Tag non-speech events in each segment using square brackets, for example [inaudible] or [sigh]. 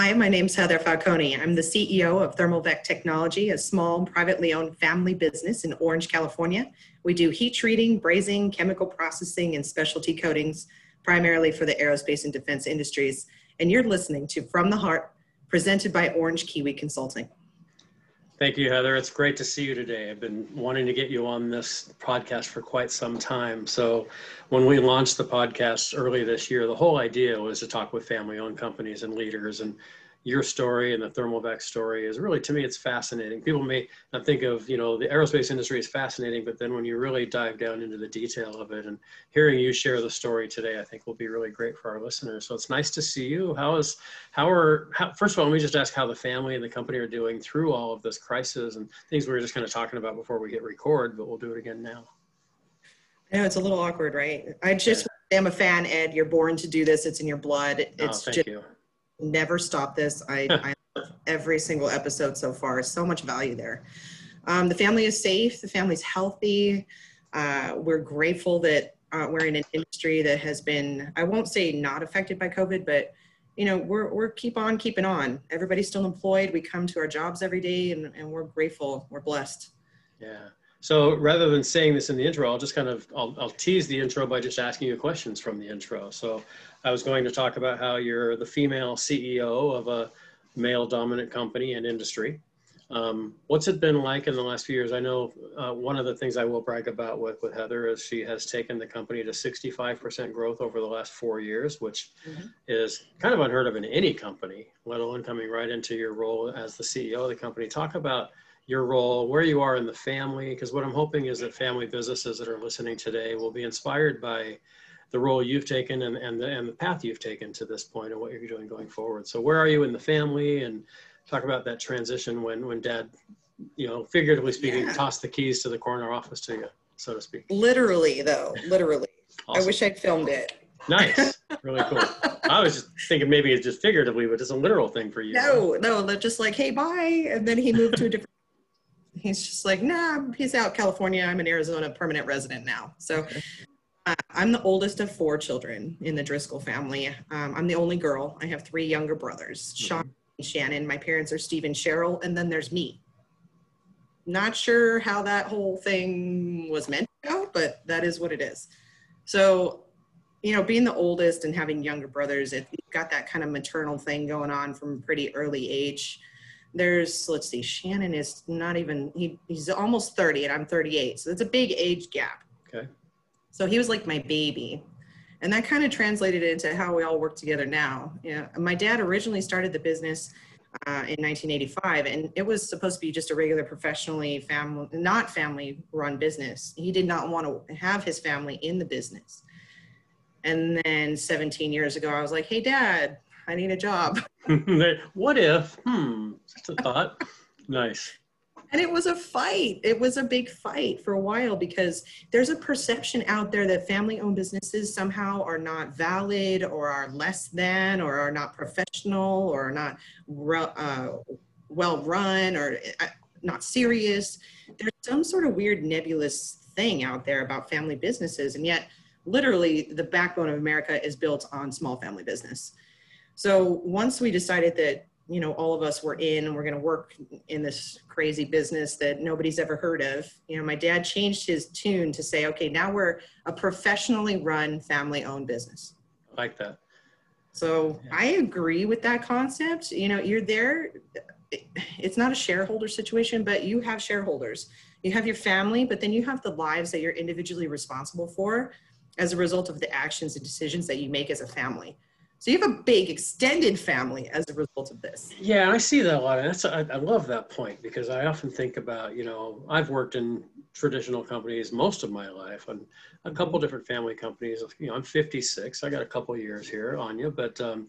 Hi, my name's Heather Falcone. I'm the CEO of Thermal-Vac Technology, a small privately owned family business in Orange, California. We do heat treating, brazing, chemical processing, and specialty coatings, primarily for the aerospace and defense industries. And you're listening to From the Heart, presented by Orange Kiwi Consulting. Thank you, Heather. It's great to see you today. I've been wanting to get you on this podcast for quite some time. So, when we launched the podcast early this year, the whole idea was to talk with family owned companies and leaders and your story and the Thermal-Vac story is really, to me, it's fascinating. People may not think of, you know, the aerospace industry is fascinating, but then when you really dive down into the detail of it and hearing you share the story today, I think will be really great for our listeners. So it's nice to see you. How is, how are, how, first of all, let me just ask how the family and the company are doing through all of this crisis and things we were just kind of talking about before we hit record, but we'll do it again now. I know it's a little awkward, right? I just yeah. am a fan, Ed. You're born to do this. It's in your blood. Oh, it's oh, just, you never stop this. I, [laughs] I love every single episode so far. So much value there. Um, the family is safe. The family's healthy. Uh, we're grateful that uh, we're in an industry that has been, I won't say not affected by COVID, but you know, we're, we're keep on keeping on. Everybody's still employed. We come to our jobs every day and, and we're grateful. We're blessed. Yeah. So rather than saying this in the intro, I'll just kind of, I'll, I'll tease the intro by just asking you questions from the intro. So I was going to talk about how you're the female CEO of a male dominant company and industry. Um, what's it been like in the last few years? I know uh, one of the things I will brag about with, with Heather is she has taken the company to 65% growth over the last four years, which mm-hmm. is kind of unheard of in any company, let alone coming right into your role as the CEO of the company. Talk about your role, where you are in the family, because what I'm hoping is that family businesses that are listening today will be inspired by the role you've taken and, and, the, and the path you've taken to this point and what you're doing going forward. So where are you in the family and talk about that transition when, when dad, you know, figuratively speaking, yeah. tossed the keys to the coroner office to you, so to speak. Literally though, literally. Awesome. I wish I'd filmed it. Nice. Really cool. [laughs] I was just thinking maybe it's just figuratively, but it's a literal thing for you. No, no, they're just like, hey, bye. And then he moved to a different [laughs] he's just like, nah, he's out California. I'm an Arizona permanent resident now. So. Uh, I'm the oldest of four children in the Driscoll family. Um, I'm the only girl. I have three younger brothers, mm-hmm. Sean and Shannon. My parents are Steve and Cheryl, and then there's me. Not sure how that whole thing was meant to go, but that is what it is. So, you know, being the oldest and having younger brothers, it, you've got that kind of maternal thing going on from a pretty early age. There's, let's see, Shannon is not even, he, he's almost 30 and I'm 38. So it's a big age gap. Okay. So he was like my baby. And that kind of translated into how we all work together now. Yeah, my dad originally started the business uh, in 1985, and it was supposed to be just a regular professionally family, not family run business. He did not want to have his family in the business. And then 17 years ago, I was like, "Hey, Dad, I need a job." [laughs] what if? Hmm, a thought. nice and it was a fight. It was a big fight for a while because there's a perception out there that family owned businesses somehow are not valid or are less than or are not professional or are not uh, well run or uh, not serious. There's some sort of weird nebulous thing out there about family businesses and yet literally the backbone of america is built on small family business. So once we decided that you know all of us were in and we're going to work in this crazy business that nobody's ever heard of. You know my dad changed his tune to say okay now we're a professionally run family owned business. I like that. So yeah. i agree with that concept. You know you're there it's not a shareholder situation but you have shareholders. You have your family but then you have the lives that you're individually responsible for as a result of the actions and decisions that you make as a family so you have a big extended family as a result of this. Yeah, I see that a lot. And that's, I, I love that point because I often think about, you know, I've worked in traditional companies most of my life and a couple different family companies. You know, I'm 56. I got a couple years here on you, but um,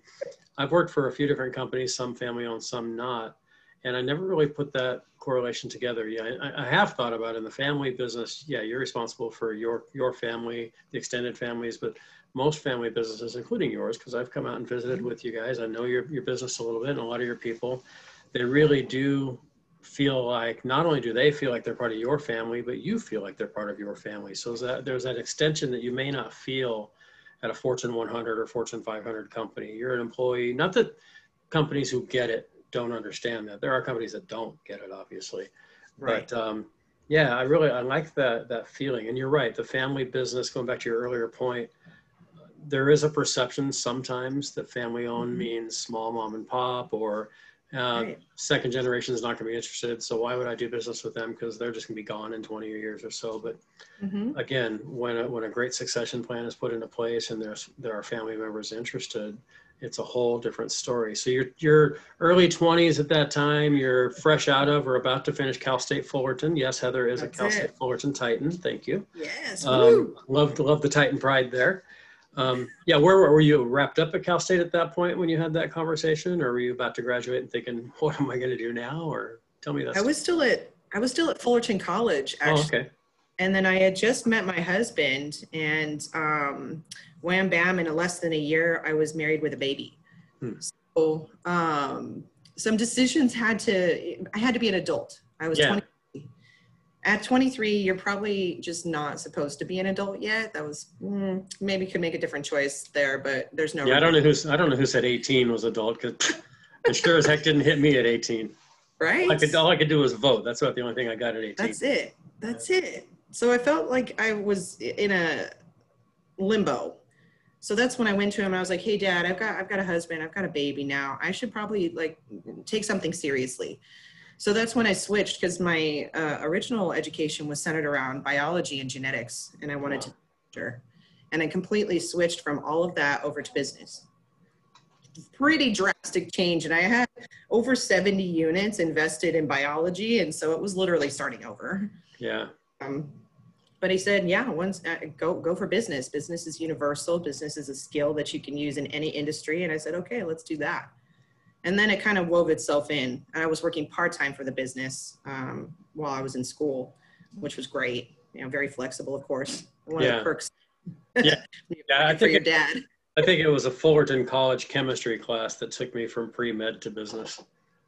I've worked for a few different companies, some family owned, some not. And I never really put that correlation together. Yeah, I, I have thought about it. in the family business. Yeah, you're responsible for your your family, the extended families, but most family businesses, including yours, because I've come out and visited with you guys. I know your, your business a little bit and a lot of your people. They really do feel like not only do they feel like they're part of your family, but you feel like they're part of your family. So that there's that extension that you may not feel at a Fortune 100 or Fortune 500 company. You're an employee. Not that companies who get it don't understand that. There are companies that don't get it, obviously. Right. But um, yeah, I really I like that that feeling. And you're right. The family business, going back to your earlier point, there is a perception sometimes that family owned Mhm. means small mom and pop or uh, Right. second generation is not going to be interested. So why would I do business with them? Because they're just going to be gone in 20 years or so. But Mhm. again, when a, when a great succession plan is put into place and there's there are family members interested, it's a whole different story. So you're you're early 20s at that time. You're fresh out of or about to finish Cal State Fullerton. Yes, Heather is That's a Cal it. State Fullerton Titan. Thank you. Yes. Um, love the Titan pride there. Um, yeah, where were you wrapped up at Cal State at that point when you had that conversation, or were you about to graduate and thinking, "What am I going to do now?" Or tell me that. I was still at I was still at Fullerton College Oh, actually. okay. and then I had just met my husband, and um, wham bam, in a less than a year, I was married with a baby. Hmm. So um, some decisions had to, I had to be an adult. I was Yeah. 20. At 23, you're probably just not supposed to be an adult yet. That was mm, maybe could make a different choice there, but there's no. Yeah, I don't know who's I don't know who said 18 was adult because [laughs] it sure as heck didn't hit me at 18. Right. I could all I could do was vote. That's about the only thing I got at 18. That's it. That's it. So I felt like I was in a limbo. So that's when I went to him I was like, "Hey dad, I've got I've got a husband, I've got a baby now. I should probably like take something seriously." So that's when I switched because my uh, original education was centered around biology and genetics and I wanted to sure. And I completely switched from all of that over to business. Pretty drastic change and I had over 70 units invested in biology and so it was literally starting over. Yeah. Um, but he said, yeah, once uh, go go for business. Business is universal. Business is a skill that you can use in any industry. And I said, okay, let's do that. And then it kind of wove itself in. I was working part time for the business um, while I was in school, which was great. You know, very flexible, of course. One of Yeah. the perks. Yeah. [laughs] Yeah, [laughs] I for think your it- dad. I think it was a Fullerton College chemistry class that took me from pre med to business.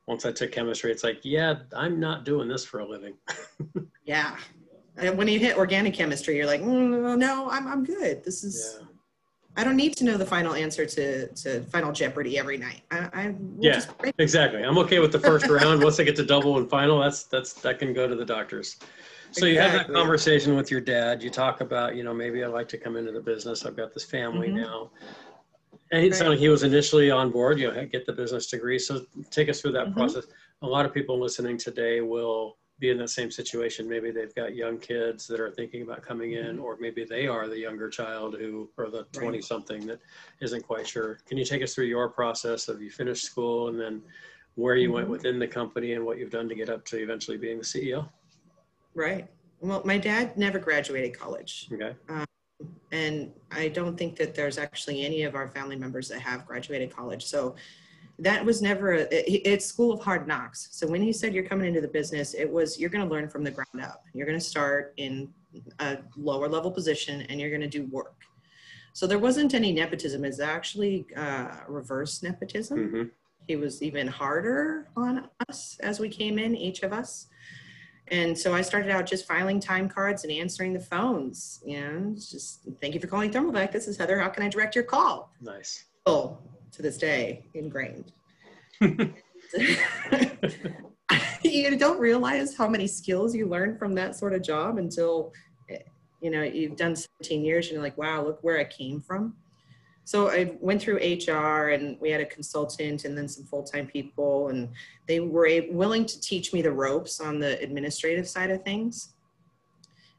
Once I took chemistry, it's like, yeah, I'm not doing this for a living. [laughs] Yeah. And when you hit organic chemistry, you're like, mm, no, I'm I'm good. This is. Yeah. I don't need to know the final answer to, to Final Jeopardy every night. I, I will Yeah. just Exactly. I'm okay with the first round. Once I get to double and final, that's that's that can go to the doctors. So you have that conversation with your dad. You talk about, you know, maybe I'd like to come into the business. I've got this family Mhm. now. And it sounded like he was initially on board, you know, get the business degree. So take us through that Mhm. process. A lot of people listening today will be in that same situation. Maybe they've got young kids that are thinking about coming in, or maybe they are the younger child who, or the 20 something that isn't quite sure. Can you take us through your process of you finished school and then where you went Mhm. within the company and what you've done to get up to eventually being the CEO? Right. Well, my dad never graduated college. Okay. And I don't think that there's actually any of our family members that have graduated college. So that was never, a, it, it's school of hard knocks. So when he said you're coming into the business, it was, you're going to learn from the ground up. You're going to start in a lower level position and you're going to do work. So there wasn't any nepotism. It's actually uh, reverse nepotism. hmm he was even harder on us as we came in, each of us. And so I started out just filing time cards and answering the phones. You know, just thank you for calling Thermalvac. This is Heather. How can I direct your call? Nice. Oh, to this day, ingrained. [laughs] you don't realize how many skills you learn from that sort of job until you know you've done 17 years and you're like wow look where i came from. So i went through hr and we had a consultant and then some full-time people and they were willing to teach me the ropes on the administrative side of things.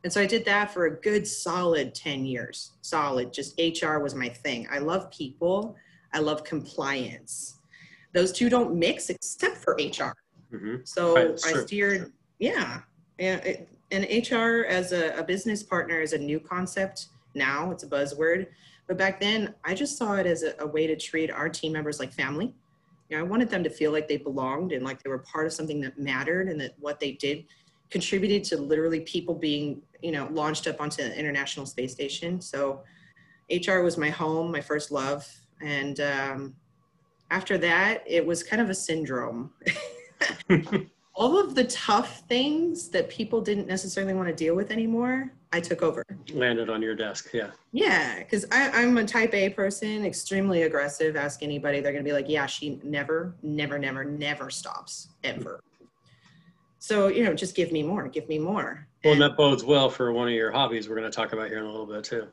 And so i did that for a good solid 10 years. Solid just hr was my thing. I love people i love compliance those two don't mix except for hr hmm so Right, I sure, steered, sure. yeah. it, and HR as a, a business partner is a new concept now, it's a buzzword. But back then, I just saw it as a, a way to treat our team members like family. You know, I wanted them to feel like they belonged and like they were part of something that mattered and that what they did contributed to literally people being, you know, launched up onto the International Space Station. So HR was my home, my first love. And um, after that, it was kind of a syndrome. [laughs] all of the tough things that people didn't necessarily want to deal with anymore, I took over. Landed on your desk, yeah. Yeah, because I'm a type A person, extremely aggressive. Ask anybody, they're going to be like, yeah, she never, never, never, never stops, ever. So, you know, just give me more, give me more. Well, and that bodes well for one of your hobbies we're going to talk about here in a little bit too.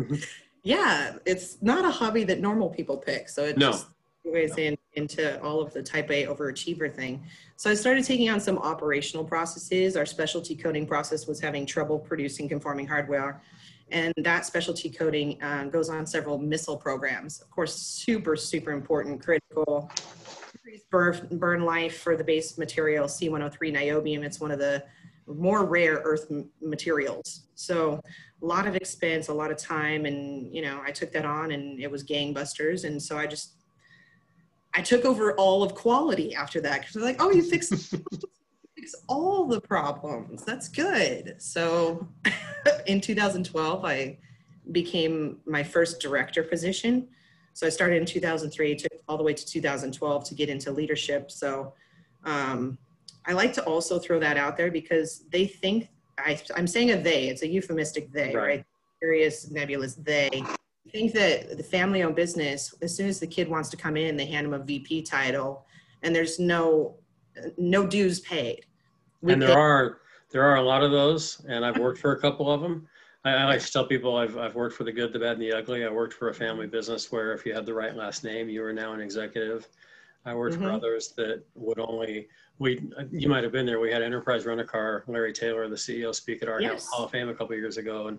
[laughs] yeah, it's not a hobby that normal people pick. So it no. just ways no. in into all of the type A overachiever thing. So I started taking on some operational processes. Our specialty coating process was having trouble producing conforming hardware. And that specialty coating uh, goes on several missile programs. Of course, super, super important, critical, burn, burn life for the base material C103 niobium. It's one of the more rare earth materials. So a lot of expense, a lot of time. And, you know, I took that on and it was gangbusters. And so I just I took over all of quality after that because they're like, oh, you fix [laughs] [laughs] fix all the problems. That's good. So [laughs] in 2012, I became my first director position. So I started in 2003, took all the way to 2012 to get into leadership. So um, I like to also throw that out there because they think I, am saying a they. It's a euphemistic they, right? right? Serious, nebulous they I think that the family owned business, as soon as the kid wants to come in, they hand them a VP title and there's no no dues paid. We and there pay- are there are a lot of those, and I've worked for a couple of them. I, I, like to tell people I've, I've worked for the good, the bad, and the ugly. I worked for a family business where if you had the right last name, you were now an executive. I worked mm-hmm. for others that would only we you might have been there. We had Enterprise Rent a Car, Larry Taylor, the CEO, speak at our yes. Hall of Fame a couple years ago, and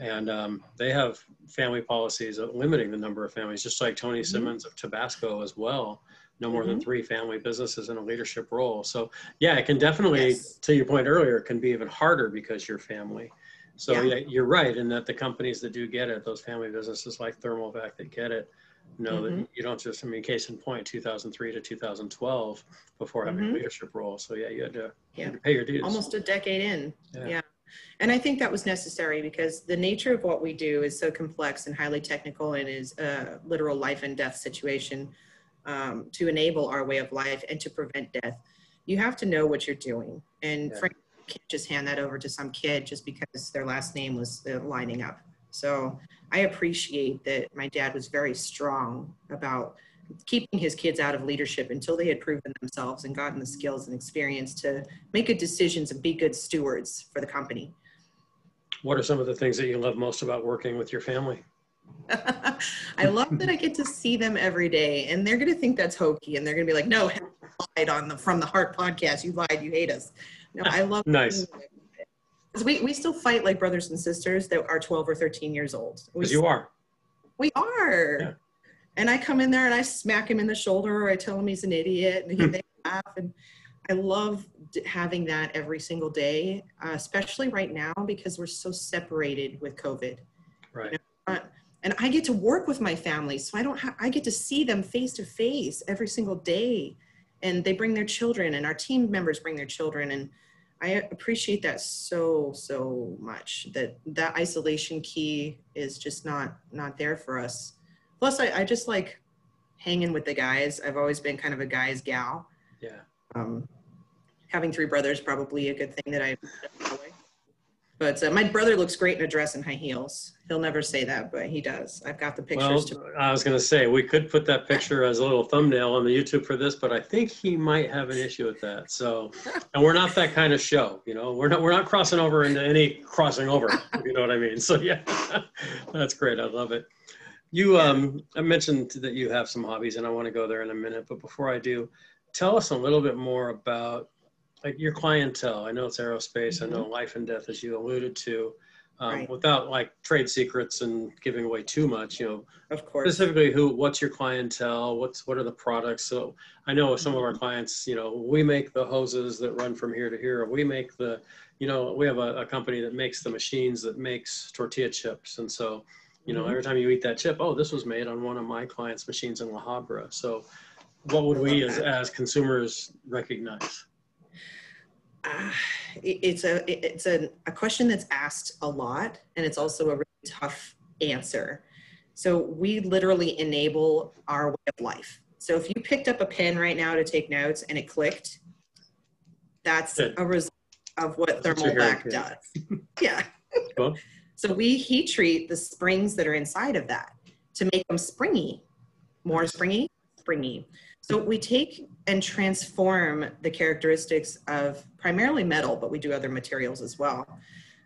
and um, they have family policies limiting the number of families, just like Tony mm-hmm. Simmons of Tabasco as well. No more mm-hmm. than three family businesses in a leadership role. So yeah, it can definitely, yes. to your point earlier, it can be even harder because you're family. So yeah. yeah. you're right in that the companies that do get it, those family businesses like Thermovac that get it, know mm-hmm. that you don't just, I mean, case in point, 2003 to 2012 before having mm-hmm. a leadership role. So yeah, you had to, yeah. you had to pay your dues. Almost a decade in. yeah. yeah. And I think that was necessary because the nature of what we do is so complex and highly technical and is a literal life and death situation um, to enable our way of life and to prevent death. You have to know what you're doing. And yeah. frankly, you can't just hand that over to some kid just because their last name was uh, lining up. So I appreciate that my dad was very strong about keeping his kids out of leadership until they had proven themselves and gotten the skills and experience to make good decisions and be good stewards for the company. What are some of the things that you love most about working with your family? [laughs] I love that I get to see them every day, and they're going to think that's hokey, and they're going to be like, "No, [laughs] lied on the From the Heart podcast. You lied. You hate us." No, I love nice. We we still fight like brothers and sisters that are 12 or 13 years old. Because you are. We are. Yeah and I come in there and I smack him in the shoulder or I tell him he's an idiot and he they laugh and I love having that every single day, uh, especially right now because we're so separated with COVID. Right. You know? and I get to work with my family, so I don't. Ha- I get to see them face to face every single day, and they bring their children, and our team members bring their children, and I appreciate that so so much. That that isolation key is just not not there for us Plus, I, I just like hanging with the guys. I've always been kind of a guy's gal. Yeah. Um, having three brothers probably a good thing that I but uh, my brother looks great in a dress and high heels. He'll never say that, but he does. I've got the pictures. Well, to- I was going to say we could put that picture as a little thumbnail on the YouTube for this, but I think he might have an issue with that. So, and we're not that kind of show, you know. We're not we're not crossing over into any crossing over. you know what I mean? So yeah, [laughs] that's great. I love it. You, um, I mentioned that you have some hobbies, and I want to go there in a minute. But before I do, tell us a little bit more about like your clientele. I know it's aerospace. Mm-hmm. I know life and death, as you alluded to. Um, right. Without like trade secrets and giving away too much, you know, of course. Specifically, who, what's your clientele? What's what are the products? So I know some of our mm-hmm. clients, you know, we make the hoses that run from here to here. We make the, you know, we have a, a company that makes the machines that makes tortilla chips, and so you know, mm-hmm. every time you eat that chip, oh, this was made on one of my clients' machines in La Habra. So, what would we as, as consumers recognize? [sighs] Uh, it's a it's a, a question that's asked a lot, and it's also a really tough answer. So we literally enable our way of life. So if you picked up a pen right now to take notes and it clicked, That's Good. a result of what That's thermal vac does. [laughs] Yeah. Cool. So we heat treat the springs that are inside of that to make them springy, more springy, springy. So we take and transform the characteristics of primarily metal, but we do other materials as well.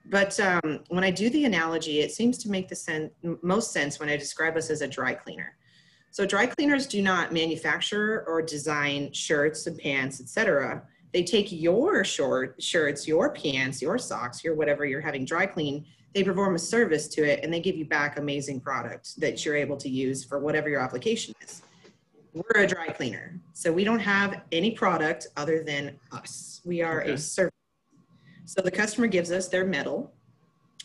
But um, when I do the analogy, it seems to make the sen- most sense when I describe us as a dry cleaner. So dry cleaners do not manufacture or design shirts and pants, etc. They take your short shirts, your pants, your socks, your whatever you're having dry clean. They perform a service to it and they give you back amazing product that you're able to use for whatever your application is. We're a dry cleaner, so we don't have any product other than us. We are Okay. a service. So the customer gives us their metal.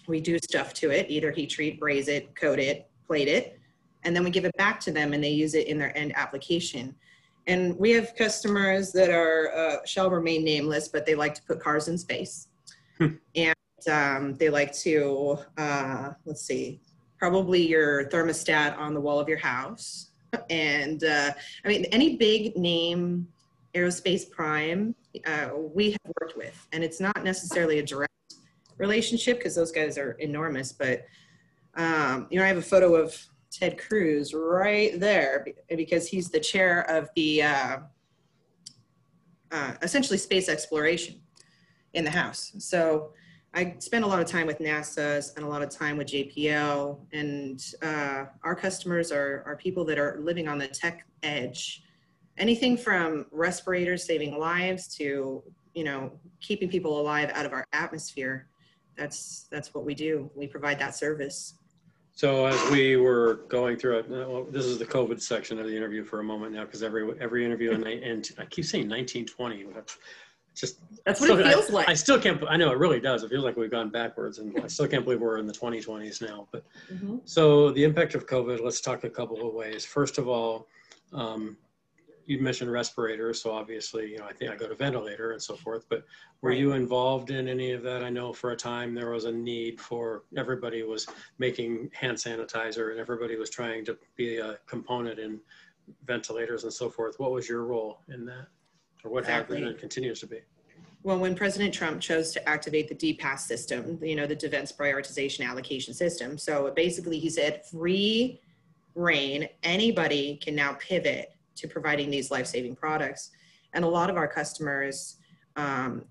We do stuff to it, either heat treat, braze it, coat it, plate it, and then we give it back to them and they use it in their end application. And we have customers that are uh, shall remain nameless, but they like to put cars in space, Hmm. and um, they like to uh, let's see, probably your thermostat on the wall of your house, [laughs] and uh, I mean any big name aerospace prime uh, we have worked with, and it's not necessarily a direct relationship because those guys are enormous, but um, you know I have a photo of Ted Cruz right there because he's the chair of the uh, uh, essentially space exploration in the House. So I spent a lot of time with NASA, spent a lot of time with JPL, and uh, our customers are, are people that are living on the tech edge. Anything from respirators saving lives to you know keeping people alive out of our atmosphere. That's that's what we do. We provide that service. So as we were going through it, uh, well, this is the COVID section of the interview for a moment now, because every, every interview, and I, and I keep saying 1920, but just. That's what it still- I- feels like. I still can't, I know it really does. It feels like we've gone backwards and I still can't believe we're in the 2020s now, but Mhm. So the impact of COVID, let's talk a couple of ways. First of all, um, you mentioned respirators, so obviously, you know, I think I go to ventilator and so forth, but were Right. you involved in any of that? I know for a time there was a need for, everybody was making hand sanitizer and everybody was trying to be a component in ventilators and so forth. What was your role in that? Or what Exactly. and continues to be? Well, when President Trump chose to activate the DPAS system, you know, the Defense Prioritization Allocation System. So basically, he said free reign, anybody can now pivot to providing these life saving products. And a lot of our customers um,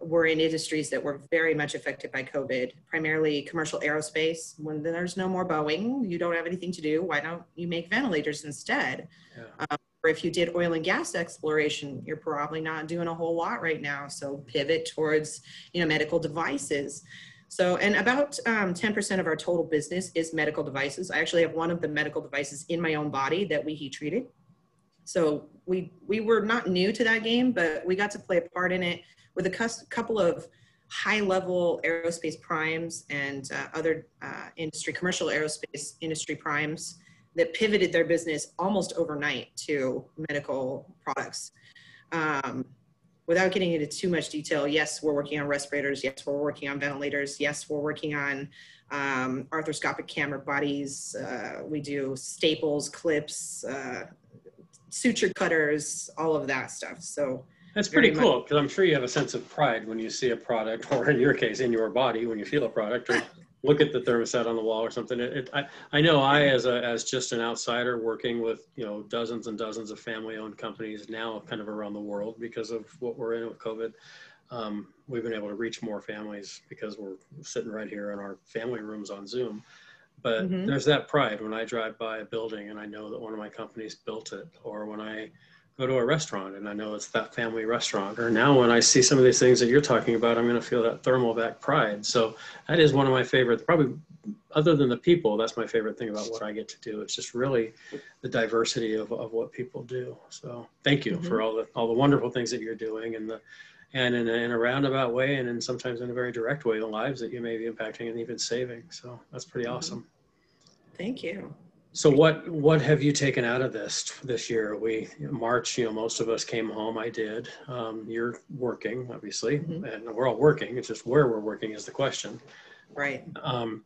were in industries that were very much affected by COVID, primarily commercial aerospace. When there's no more Boeing, you don't have anything to do. Why don't you make ventilators instead? Yeah. or if you did oil and gas exploration, you're probably not doing a whole lot right now. So pivot towards, you know, medical devices. So, and about um, 10% of our total business is medical devices. I actually have one of the medical devices in my own body that we heat treated. So we we were not new to that game, but we got to play a part in it with a couple of high level aerospace primes and uh, other uh, industry, commercial aerospace industry primes that pivoted their business almost overnight to medical products. Um, without getting into too much detail, yes, we're working on respirators. Yes, we're working on ventilators. Yes, we're working on um, arthroscopic camera bodies. Uh, we do staples, clips, uh, suture cutters, all of that stuff. So That's pretty cool because I'm sure you have a sense of pride when you see a product, or in your case, in your body, when you feel a product, or [laughs] look at the thermostat on the wall or something. It, it, I, I know I, as a as just an outsider, working with you know dozens and dozens of family-owned companies now, kind of around the world because of what we're in with COVID. Um, we've been able to reach more families because we're sitting right here in our family rooms on Zoom. But Mhm. there's that pride when I drive by a building and I know that one of my companies built it, or when I go to a restaurant and I know it's that family restaurant. Or now when I see some of these things that you're talking about, I'm going to feel that Thermal-Vac pride. So that is one of my favorite, probably other than the people, that's my favorite thing about what I get to do. It's just really the diversity of, of what people do. So thank you for all the, all the wonderful things that you're doing and the, and in a, in a roundabout way and in sometimes in a very direct way, the lives that you may be impacting and even saving. So that's pretty Mhm. awesome. thank you. So what what have you taken out of this this year? We March, you know, most of us came home. I did. Um, you're working, obviously, Mhm. and we're all working. It's just where we're working is the question. Right. Um,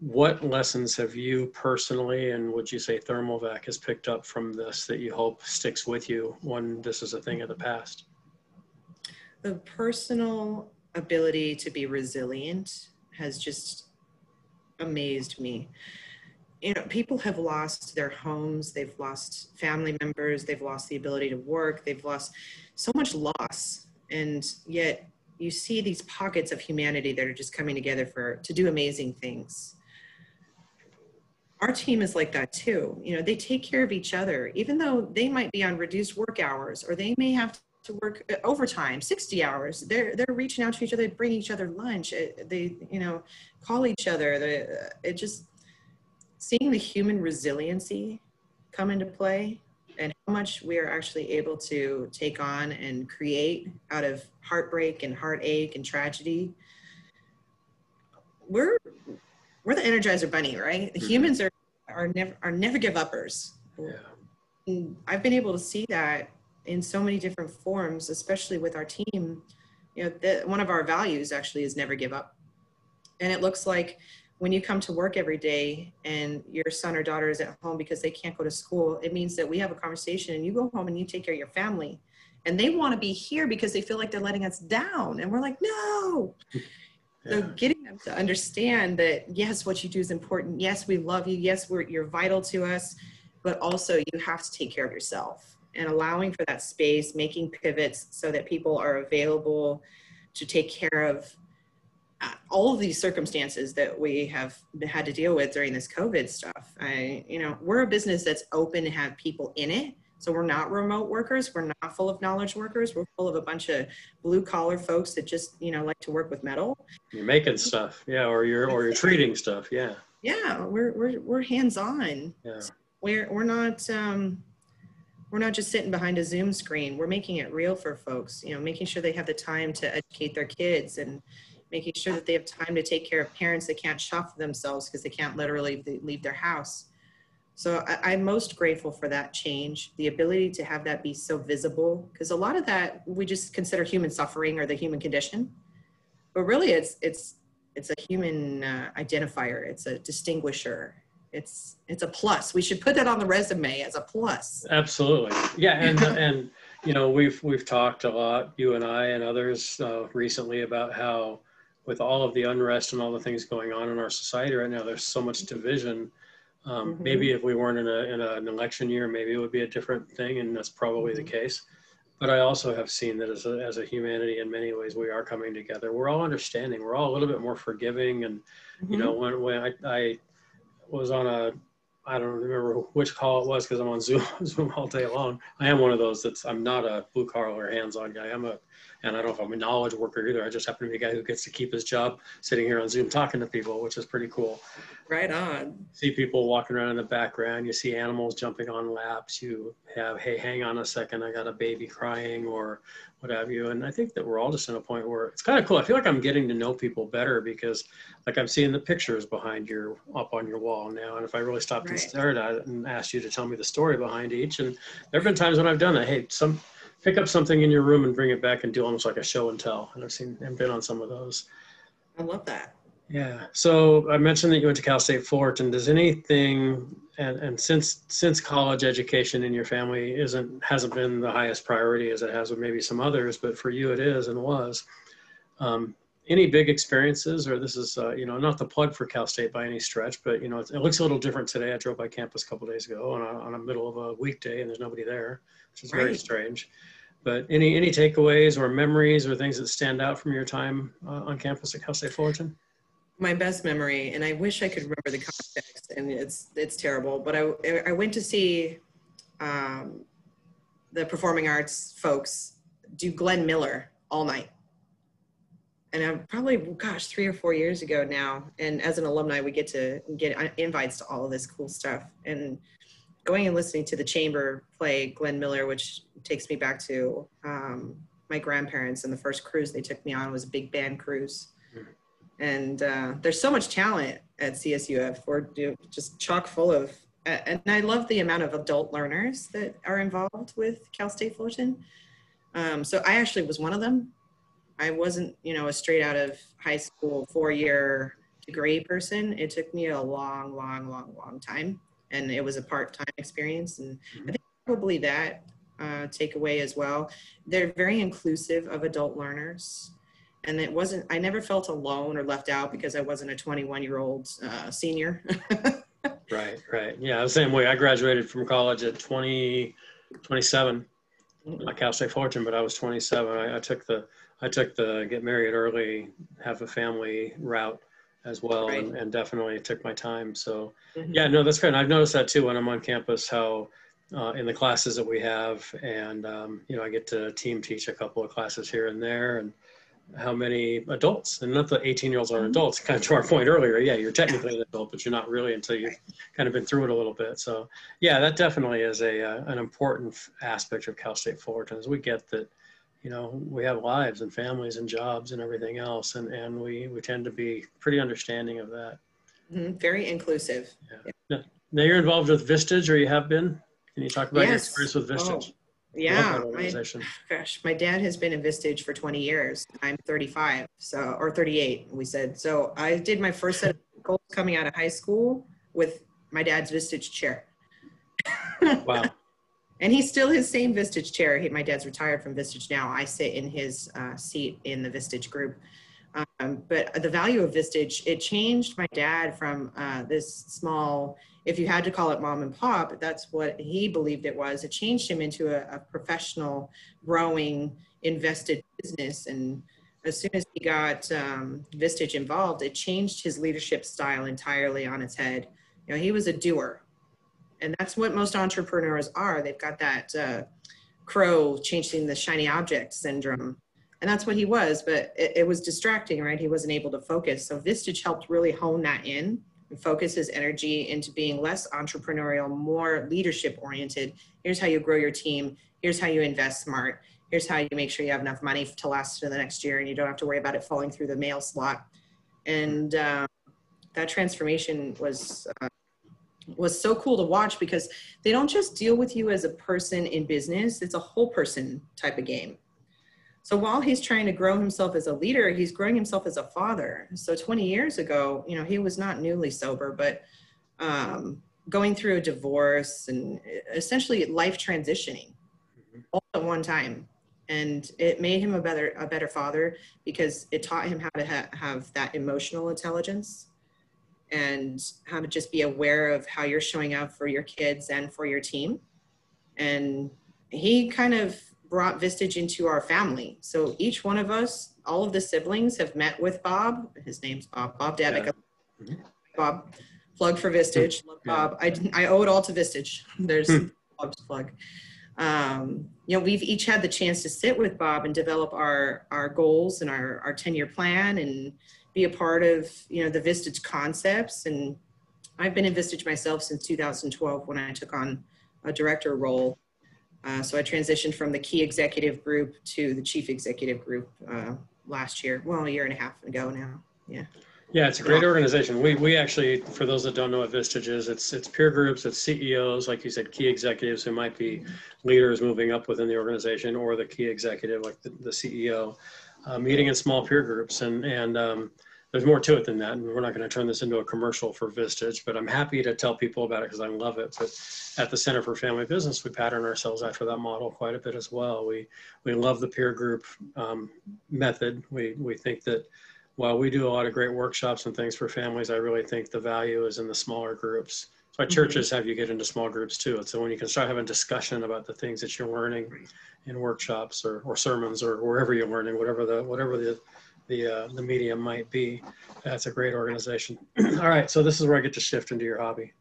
what lessons have you personally, and would you say Thermalvac has picked up from this that you hope sticks with you when this is a thing of the past? The personal ability to be resilient has just amazed me. You know, people have lost their homes, they've lost family members, they've lost the ability to work, they've lost so much loss. And yet you see these pockets of humanity that are just coming together for to do amazing things. Our team is like that too. You know, they take care of each other, even though they might be on reduced work hours or they may have to work uh, overtime 60 hours they're they're reaching out to each other they bring each other lunch they you know call each other they, uh, it just seeing the human resiliency come into play and how much we are actually able to take on and create out of heartbreak and heartache and tragedy we're we're the energizer bunny right the mm-hmm. humans are are never are never give uppers yeah. And i've been able to see that in so many different forms, especially with our team. You know, the, one of our values actually is never give up. And it looks like when you come to work every day and your son or daughter is at home because they can't go to school, it means that we have a conversation and you go home and you take care of your family. And they want to be here because they feel like they're letting us down. And we're like, no. [laughs] Yeah. So getting them to understand that yes, what you do is important. Yes, we love you. Yes, we're you're vital to us, but also you have to take care of yourself and allowing for that space, making pivots so that people are available to take care of uh, all of these circumstances that we have had to deal with during this COVID stuff. I, you know, we're a business that's open to have people in it. So we're not remote workers. We're not full of knowledge workers. We're full of a bunch of blue collar folks that just, you know, like to work with metal. You're making stuff. Yeah. Or you're, or you're treating stuff. Yeah. Yeah. We're, we're, we're hands on. Yeah. We're, we're not, um, we're not just sitting behind a Zoom screen. We're making it real for folks, you know, making sure they have the time to educate their kids and making sure that they have time to take care of parents that can't shop for themselves because they can't literally leave their house. So I, am most grateful for that change, the ability to have that be so visible, because a lot of that we just consider human suffering or the human condition, but really it's it's it's a human uh, identifier, it's a distinguisher, it's it's a plus. We should put that on the resume as a plus. Absolutely, yeah, and [laughs] and you know we've we've talked a lot, you and I and others uh, recently about how with all of the unrest and all the things going on in our society right now, there's so much division. Um, mm-hmm. Maybe if we weren't in, a, in a, an election year, maybe it would be a different thing, and that's probably mm-hmm. the case. But I also have seen that as a, as a humanity, in many ways, we are coming together. We're all understanding. We're all a little bit more forgiving, and mm-hmm. you know, when when I, I was on a I don't remember which call it was because I'm on Zoom [laughs] Zoom all day long. I am one of those that's I'm not a blue collar or hands-on guy. I'm a and I don't know if I'm a knowledge worker either. I just happen to be a guy who gets to keep his job sitting here on Zoom talking to people, which is pretty cool. Right on. See people walking around in the background. You see animals jumping on laps. You have, hey, hang on a second, I got a baby crying or what have you. And I think that we're all just in a point where it's kind of cool. I feel like I'm getting to know people better because like I'm seeing the pictures behind your up on your wall now. And if I really stopped right. and stared at it and asked you to tell me the story behind each, and there have been times when I've done that. Hey, some pick up something in your room and bring it back and do almost like a show and tell. And I've seen and been on some of those. I love that. Yeah. So I mentioned that you went to Cal State Fullerton. Does anything and, and since since college education in your family isn't hasn't been the highest priority as it has with maybe some others, but for you it is and was. Um, any big experiences, or this is uh, you know not the plug for Cal State by any stretch, but you know it, it looks a little different today. I drove by campus a couple days ago on a, on a middle of a weekday, and there's nobody there, which is very strange. But any any takeaways or memories or things that stand out from your time uh, on campus at Cal State Fullerton? My best memory, and I wish I could remember the context, and it's it's terrible. But I I went to see um, the performing arts folks do Glenn Miller all night and I'm probably gosh three or four years ago now. And as an alumni, we get to get invites to all of this cool stuff. And going and listening to the chamber play Glenn Miller, which takes me back to um, my grandparents and the first cruise they took me on was a big band cruise. And uh, there's so much talent at CSUF. We're just chock full of, and I love the amount of adult learners that are involved with Cal State Fullerton. Um, so I actually was one of them I wasn't, you know, a straight out of high school four year degree person. It took me a long, long, long, long time. And it was a part time experience. And. I think probably that uh, takeaway as well. They're very inclusive of adult learners. And it wasn't, I never felt alone or left out because I wasn't a 21 year old uh, senior. [laughs] right, right. Yeah, the same way. I graduated from college at 20, 27, not Cal State Fullerton, but I was 27. I, I took the, I took the get married early, have a family route as well, Right. and, and definitely took my time. So, Mhm. yeah, no, that's great. And I've noticed that too when I'm on campus, how uh, in the classes that we have, and um, you know, I get to team teach a couple of classes here and there, and how many adults, and not that 18 year olds aren't adults, kind of to our point earlier. Yeah, you're technically an adult, but you're not really until you've kind of been through it a little bit. So, yeah, that definitely is a uh, an important aspect of Cal State Fullerton. Is we get that, you know, we have lives and families and jobs and everything else, and and we we tend to be pretty understanding of that. Mhm, Very inclusive. yeah Now you're involved with Vistage, or you have been. Can you talk about your experience with Vistage? Oh, Yeah, organization. [sighs] gosh, my dad has been in Vistage for 20 years. I'm 35, so or 38, we said. So I did my first set of [laughs] goals coming out of high school with my dad's Vistage chair. [laughs] Wow. And he's still his same Vistage chair. He, my dad's retired from Vistage now. I sit in his uh, seat in the Vistage group. Um, but the value of Vistage, it changed my dad from uh, this small, if you had to call it mom and pop, that's what he believed it was. It changed him into a, a professional, growing, invested business. And as soon as he got um, Vistage involved, it changed his leadership style entirely on its head. You know, he was a doer and that's what most entrepreneurs are they've got that uh, crow chasing the shiny object syndrome and that's what he was but it, it was distracting right? He wasn't able to focus. So vistage helped really hone that in and focus his energy into being less entrepreneurial more leadership oriented. Here's how you grow your team. Here's how you invest smart. Here's how you make sure you have enough money to last for the next year and you don't have to worry about it falling through the mail slot. And um, that transformation was uh, was so cool to watch because they don't just deal with you as a person in business, it's a whole person type of game. So while he's trying to grow himself as a leader, he's growing himself as a father. So 20 years ago, you know, he was not newly sober, but um, going through a divorce and essentially life transitioning all at one time. And it made him a better a better father because it taught him how to ha- have that emotional intelligence and how to just be aware of how you're showing up for your kids and for your team. And he kind of brought Vistage into our family. So each one of us, all of the siblings have met with Bob. His name's Bob, Bob Davick. Mhm. Bob, plug for Vistage. Love Yeah. Bob. I, I owe it all to Vistage. There's Hmm. Bob's plug. Um, you know, we've each had the chance to sit with Bob and develop our, our goals and our, our 10 year plan and be a part of you know the Vistage concepts. And I've been in Vistage myself since 2012 when I took on a director role. Uh, so I transitioned from the key executive group to the chief executive group uh, last year. Well, a year and a half ago now. Yeah. Yeah, it's a great organization. We, we actually, for those that don't know what Vistage is, it's, it's peer groups, it's CEOs, like you said, key executives who might be leaders moving up within the organization or the key executive, like the, the CEO, uh, meeting in small peer groups. And, and um, there's more to it than that. And we're not going to turn this into a commercial for Vistage, but I'm happy to tell people about it because I love it. But at the Center for Family Business, we pattern ourselves after that model quite a bit as well. We, we love the peer group um, method. We, we think that while we do a lot of great workshops and things for families, I really think the value is in the smaller groups. Why Mhm. churches have you get into small groups too. It's so when you can start having discussion about the things that you're learning in workshops or, or sermons or wherever you're learning, whatever the whatever the the uh, the medium might be. That's a great organization. [clears throat] All right, so this is where I get to shift into your hobby.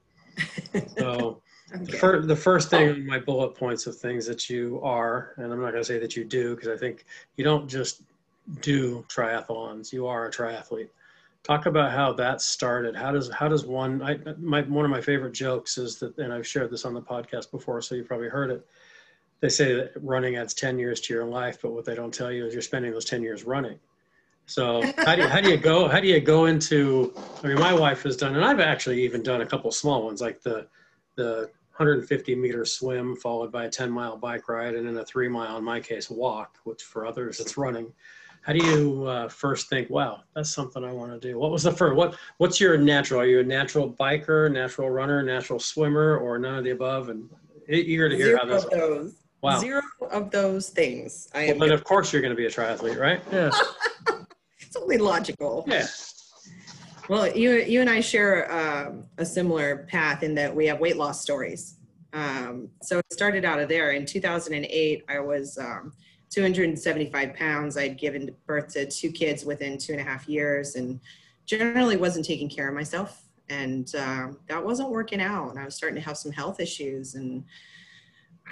So [laughs] the, fir- the first thing on my bullet points of things that you are, and I'm not going to say that you do because I think you don't just do triathlons. You are a triathlete. Talk about how that started. How does how does one? I my one of my favorite jokes is that, and I've shared this on the podcast before, so you probably heard it. They say that running adds 10 years to your life, but what they don't tell you is you're spending those 10 years running. So how do you, how do you go? How do you go into? I mean, my wife has done, and I've actually even done a couple small ones, like the the 150 meter swim followed by a 10 mile bike ride, and then a three mile, in my case, walk, which for others it's running. How do you uh, first think, wow, that's something I want to do? What was the first? What What's your natural? Are you a natural biker, natural runner, natural swimmer, or none of the above? And eager to hear Zero how this. of those. Wow. Zero of those things. I am. Well, then of course you're going to be a triathlete, right? Yeah. [laughs] it's only logical. Yeah. Well, you you and I share um, a similar path in that we have weight loss stories. Um, so it started out of there. In 2008, I was um, 275 pounds. I'd given birth to two kids within two and a half years, and generally wasn't taking care of myself. And um, that wasn't working out. And I was starting to have some health issues, and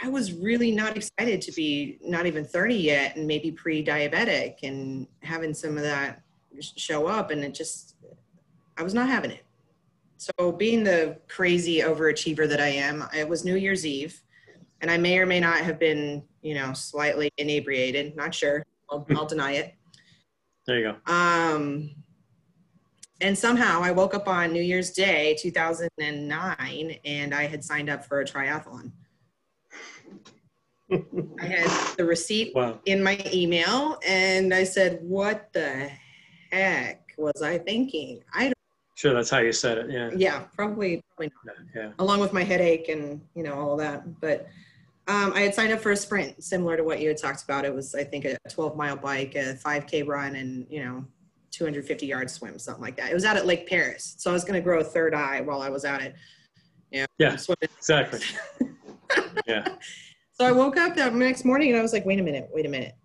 I was really not excited to be not even 30 yet, and maybe pre-diabetic, and having some of that show up, and it just I was not having it. So, being the crazy overachiever that I am, it was New Year's Eve, and I may or may not have been, you know, slightly inebriated. Not sure. I'll, I'll deny it. There you go. Um, and somehow I woke up on New Year's Day, 2009, and I had signed up for a triathlon. I had the receipt Wow. in my email, and I said, "What the heck was I thinking?" I don't Sure, that's how you said it. Yeah. yeah, probably probably not. Yeah. along with my headache and you know all that but um, i had signed up for a sprint similar to what you had talked about it was i think a 12 mile bike a 5k run and you know 250 yard swim something like that it was out at lake perris so i was going to grow a third eye while i was at it you know, Yeah. swimming. Exactly. [laughs] Yeah. So i woke up that next morning and i was like wait a minute wait a minute.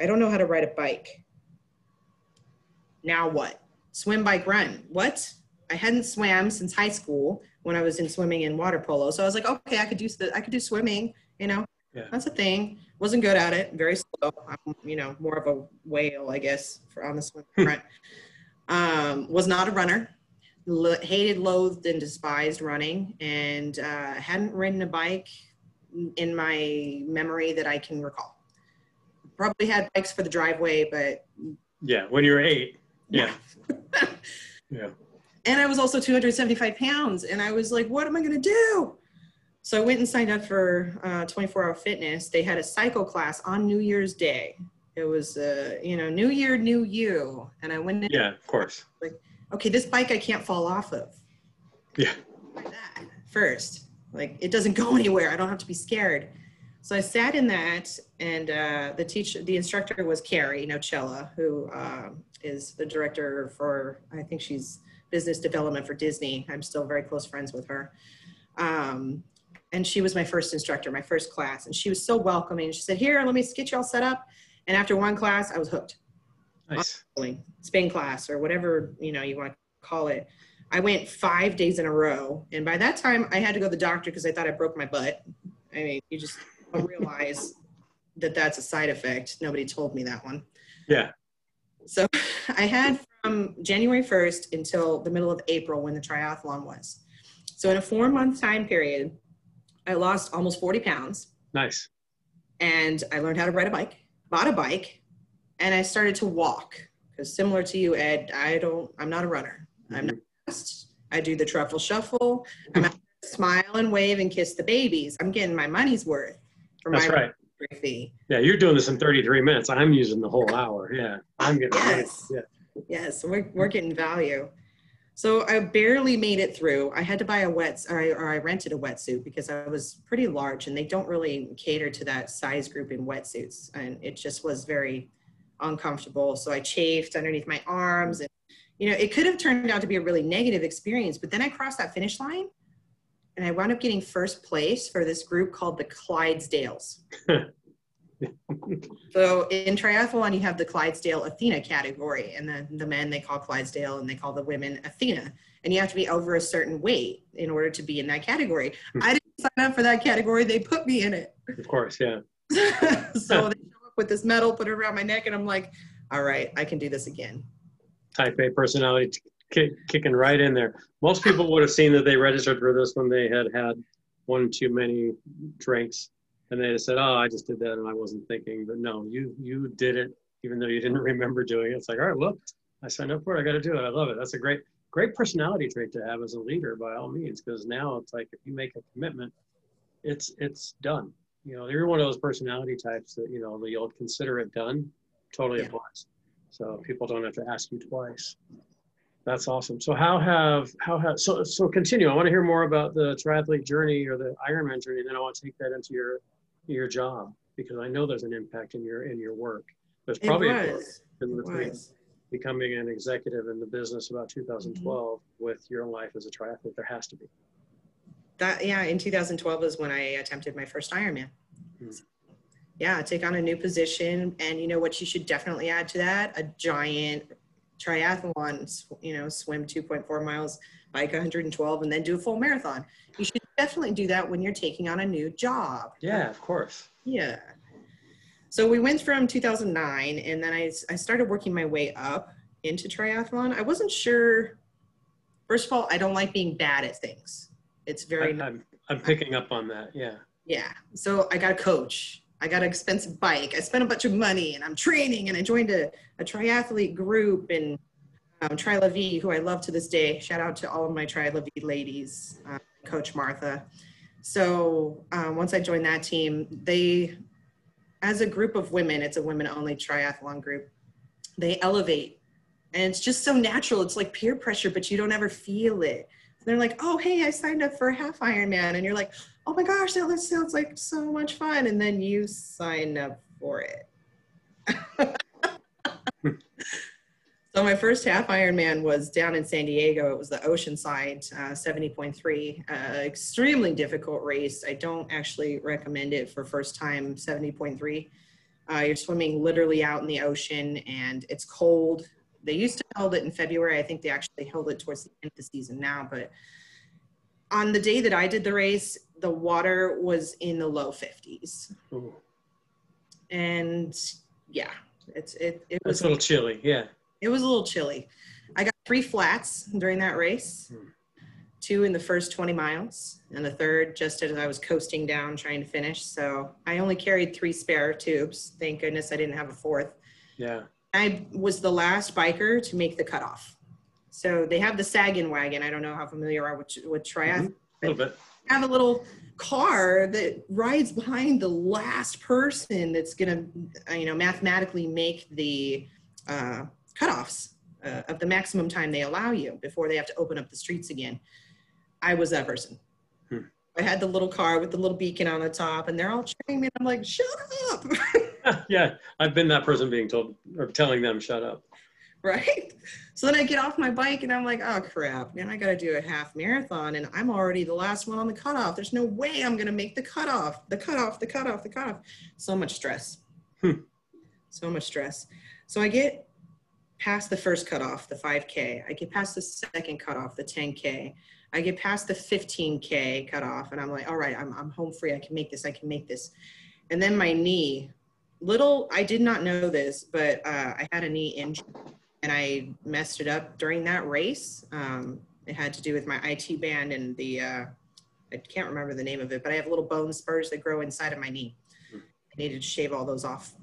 I don't know how to ride a bike. Now what? Swim bike run. What? I hadn't swam since high school when i was in swimming and water polo. So i was like okay i could do i could do swimming you know? Yeah. that's a thing. Wasn't good at it. Very slow. I'm you know more of a whale i guess for on the swim [laughs] front. Um, was not a runner. Lo- hated loathed and despised running. And uh, hadn't ridden a bike in my memory that i can recall probably had bikes for the driveway but Yeah. When you were eight. Yeah. Yeah. [laughs] and I was also 275 pounds, and I was like, "What am I going to do?" So I went and signed up for uh, 24 Hour Fitness. They had a cycle class on New Year's Day. It was, uh, you know, New Year, New You, and I went in. Yeah. Of course. Like, okay, this bike I can't fall off of. Yeah. First. Like it doesn't go [laughs] anywhere. I don't have to be scared. So I sat in that, and uh, the teacher, the instructor was Carrie Nocella, who uh, is the director for, I think she's business development for Disney. I'm still very close friends with her. Um, and she was my first instructor, my first class, and she was so welcoming. She said, "Here, let me get you all set up." And after one class, I was hooked Nice. spin class or whatever you know you want to call it i went five days in a row and by that time i had to go to the doctor because i thought i broke my butt i mean you just don't realize [laughs] that that's a side effect nobody told me that one Yeah. so [laughs] i had from january 1st until the middle of april when the triathlon was so in a four month time period i lost almost 40 pounds Nice. and I learned how to ride a bike, bought a bike, and I started to walk. Because similar to you, Ed, I don't, I'm not a runner. I'm not I do the truffle shuffle. I'm out smile and wave and kiss the babies. I'm getting my money's worth for That's my right. fee. Yeah. You're doing this in 33 minutes. I'm using the whole hour. Yeah. I'm getting. Yes. Yeah. Yes, we're, we're getting value. So I barely made it through. I had to buy a wet, or I, or I rented a wetsuit because I was pretty large and they don't really cater to that size group in wetsuits. And it just was very uncomfortable. So I chafed underneath my arms and, you know, it could have turned out to be a really negative experience, but then I crossed that finish line and I wound up getting first place for this group called the Clydesdales. [laughs] So in triathlon, you have the Clydesdale Athena category, and the, the men they call Clydesdale and they call the women Athena. And you have to be over a certain weight in order to be in that category. Hmm. I didn't sign up for that category, they put me in it. Of course. Yeah. [laughs] so they show up with this medal, put it around my neck, and I'm like, all right, I can do this again. Type A personality t- kick, kicking right in there. Most people would have seen that they registered for this when they had had one too many drinks, and they said, "Oh, I just did that and I wasn't thinking." But no, you you did it, even though you didn't [laughs] remember doing it. It's like, all right, well, I signed up for it. I got to do it. I love it. That's a great great personality trait to have as a leader, by all means, because now it's like if you make a commitment, it's it's done. You know, you're one of those personality types that you know the old consider it done totally Yeah. applies. So people don't have to ask you twice. That's awesome. So how have how have so so continue. I want to hear more about the triathlete journey or the Ironman journey, and then I want to take that into your your job? Because I know there's an impact in your in your work. There's It probably a was. in It between becoming an executive in the business about 2012 with your life as a triathlete. There has to be. That yeah, in 2012 is when I attempted my first Ironman. Hmm. Yeah, take on a new position, and you know what? You should definitely add to that a giant triathlon. You know, swim 2.4 miles, bike 112, and then do a full marathon. You should definitely do that when you're taking on a new job. Yeah, of course. Yeah. So we went from 2009, and then I, I started working my way up into triathlon. I wasn't sure. First of all, I don't like being bad at things. It's I, very I'm I'm picking up on that. Yeah. yeah. So I got a coach. I got an expensive bike. I spent a bunch of money, and I'm training. And I joined a, a triathlete group and um, Tri La who I love to this day. Shout out to all of my Tri La ladies, uh, Coach Martha. So um, once I joined that team, they, as a group of women, it's a women-only triathlon group. They elevate, and it's just so natural. It's like peer pressure, but you don't ever feel it. They're like, "Oh, hey, I signed up for a half Ironman," and you're like, "Oh my gosh, that sounds like so much fun!" And then you sign up for it. [laughs] So my first half Ironman was down in San Diego. It was the Oceanside uh, 70.3. Uh, extremely difficult race. I don't actually recommend it for first time 70.3. Uh, you're swimming literally out in the ocean and it's cold. They used to hold it in February. I think they actually held it towards the end of the season now. But on the day that I did the race, the water was in the low 50s. Ooh, And yeah, it's it, it was a little chilly. Yeah. it was a little chilly. I got three flats during that race, Hmm. two in the first 20 miles, and the third just as I was coasting down trying to finish. So I only carried three spare tubes. Thank goodness I didn't have a fourth. Yeah. I was the last biker to make the cutoff. So they have the Sagan wagon. I don't know how familiar you are with, with triathlon. A little bit. Have a little car that rides behind the last person that's gonna, uh, you know, mathematically make the uh, cutoffs uh, of the maximum time they allow you before they have to open up the streets again. I was that person. Hmm. I had the little car with the little beacon on the top, and they're all cheering me. And I'm like, "Shut up!" [laughs] [laughs] yeah. I've been that person being told or telling them shut up. [laughs] right? So then I get off my bike and I'm like, oh crap, man, I got to do a half marathon and I'm already the last one on the cutoff. There's no way I'm going to make the cutoff, the cutoff, the cutoff, the cutoff. So much stress. Hmm. So much stress. So I get past the first cutoff, the 5K. I get past the second cutoff, the 10K. I get past the 15K cutoff and I'm like, all right, I'm, I'm home free. I can make this. I can make this. And then my knee, little, I did not know this, but uh, I had a knee injury and I messed it up during that race. Um, it had to do with my IT band and the, uh, I can't remember the name of it, but I have little bone spurs that grow inside of my knee. I needed to shave all those off.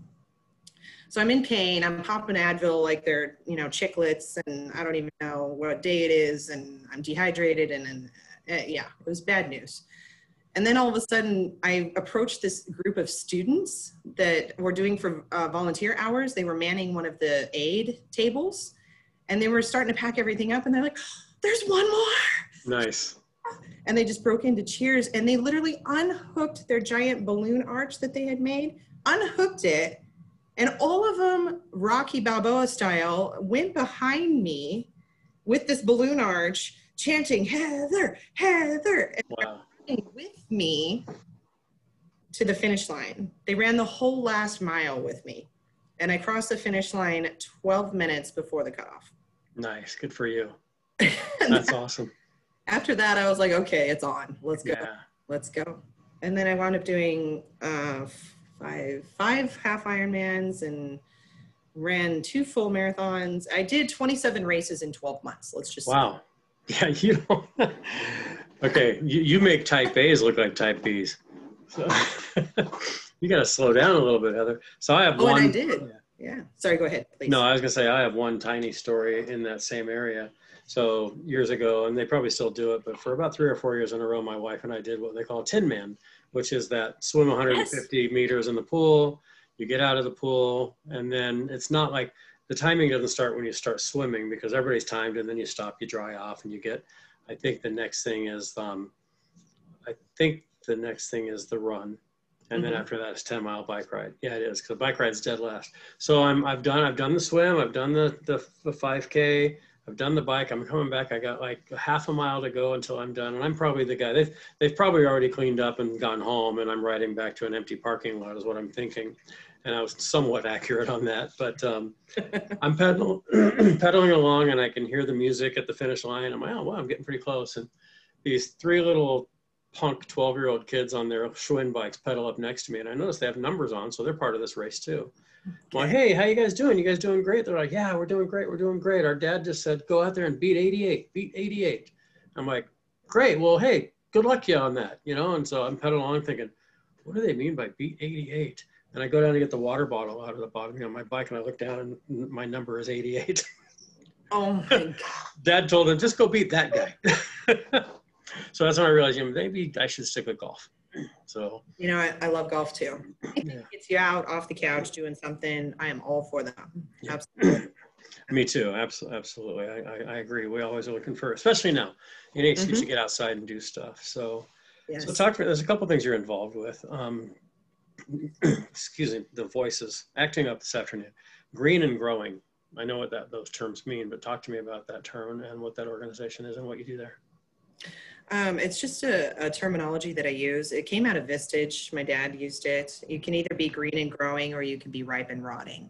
So I'm in pain. I'm popping Advil like they're, you know, chiclets, and I don't even know what day it is, and I'm dehydrated, and, and uh, yeah, it was bad news. And then all of a sudden, I approached this group of students that were doing for uh, volunteer hours. They were manning one of the aid tables, and they were starting to pack everything up. And they're like, "There's one more!" Nice. And they just broke into cheers. And they literally unhooked their giant balloon arch that they had made, unhooked it, and all of them, Rocky Balboa style, went behind me with this balloon arch, chanting "Heather, Heather." Wow. With me to the finish line. They ran the whole last mile with me. And I crossed the finish line 12 minutes before the cutoff. Nice. Good for you. [laughs] That's awesome. after that, I was like, okay, it's on. Let's go. Yeah. Let's go. And then I wound up doing uh, five, five half Ironmans and ran two full marathons. I did 27 races in 12 months. Let's just Wow. [laughs] Yeah, you don't. Okay, you, you make type A's look like type B's. So [laughs] [laughs] you got to slow down a little bit, Heather. So I have Oh, and one. I did. Yeah. Sorry, go ahead, please. No, I was gonna say I have one tiny story in that same area. So years ago, and they probably still do it, but for about three or four years in a row, my wife and I did what they call Tin Man, which is that swim 150 meters in the pool. You get out of the pool, and then it's not like the timing doesn't start when you start swimming because everybody's timed, and then you stop, you dry off, and you get. I think the next thing is, um, I think the next thing is the run, And then Mhm. after that, it's 10 mile bike ride. Yeah, it is because the bike ride's dead last. So I'm, I've done, I've done the swim, I've done the, the, the 5K, I've done the bike. I'm coming back. I got like half a mile to go until I'm done. And I'm probably the guy. They've, they've probably already cleaned up and gone home. And I'm riding back to an empty parking lot, is what I'm thinking. And I was somewhat accurate on that. But um, I'm pedal, [clears throat] pedaling along and I can hear the music at the finish line. I'm like, oh, wow, I'm getting pretty close. And these three little punk 12 year old kids on their Schwinn bikes pedal up next to me. And I notice they have numbers on, so they're part of this race too. I'm like, hey, how you guys doing? You guys doing great? They're like, yeah, we're doing great. We're doing great. Our dad just said, go out there and beat 88, beat 88. I'm like, great. Well, hey, good luck you on that, you know? And so I'm pedaling along thinking, what do they mean by beat 88? And I go down to get the water bottle out of the bottom you of my bike and I look down and my number is 88. Oh my [laughs] God. Dad told him, just go beat that guy. [laughs] so that's when I realized, you know, maybe I should stick with golf. So You know, I, I love golf too. Yeah. Gets you out off the couch doing something. I am all for that. Yeah. Absolutely. me too. Absolutely. Absolutely. I, I, I agree. We always are looking for, especially now, you need excuse to get outside and do stuff. So, Yes. so talk for, there's a couple things you're involved with. Um, [clears throat] excuse me, the voices acting up this afternoon, green and growing. I know what that, those terms mean, but talk to me about that term and what that organization is and what you do there. Um, it's just a, a terminology that I use. It came out of Vistage. My dad used it. You can either be green and growing or you can be ripe and rotting.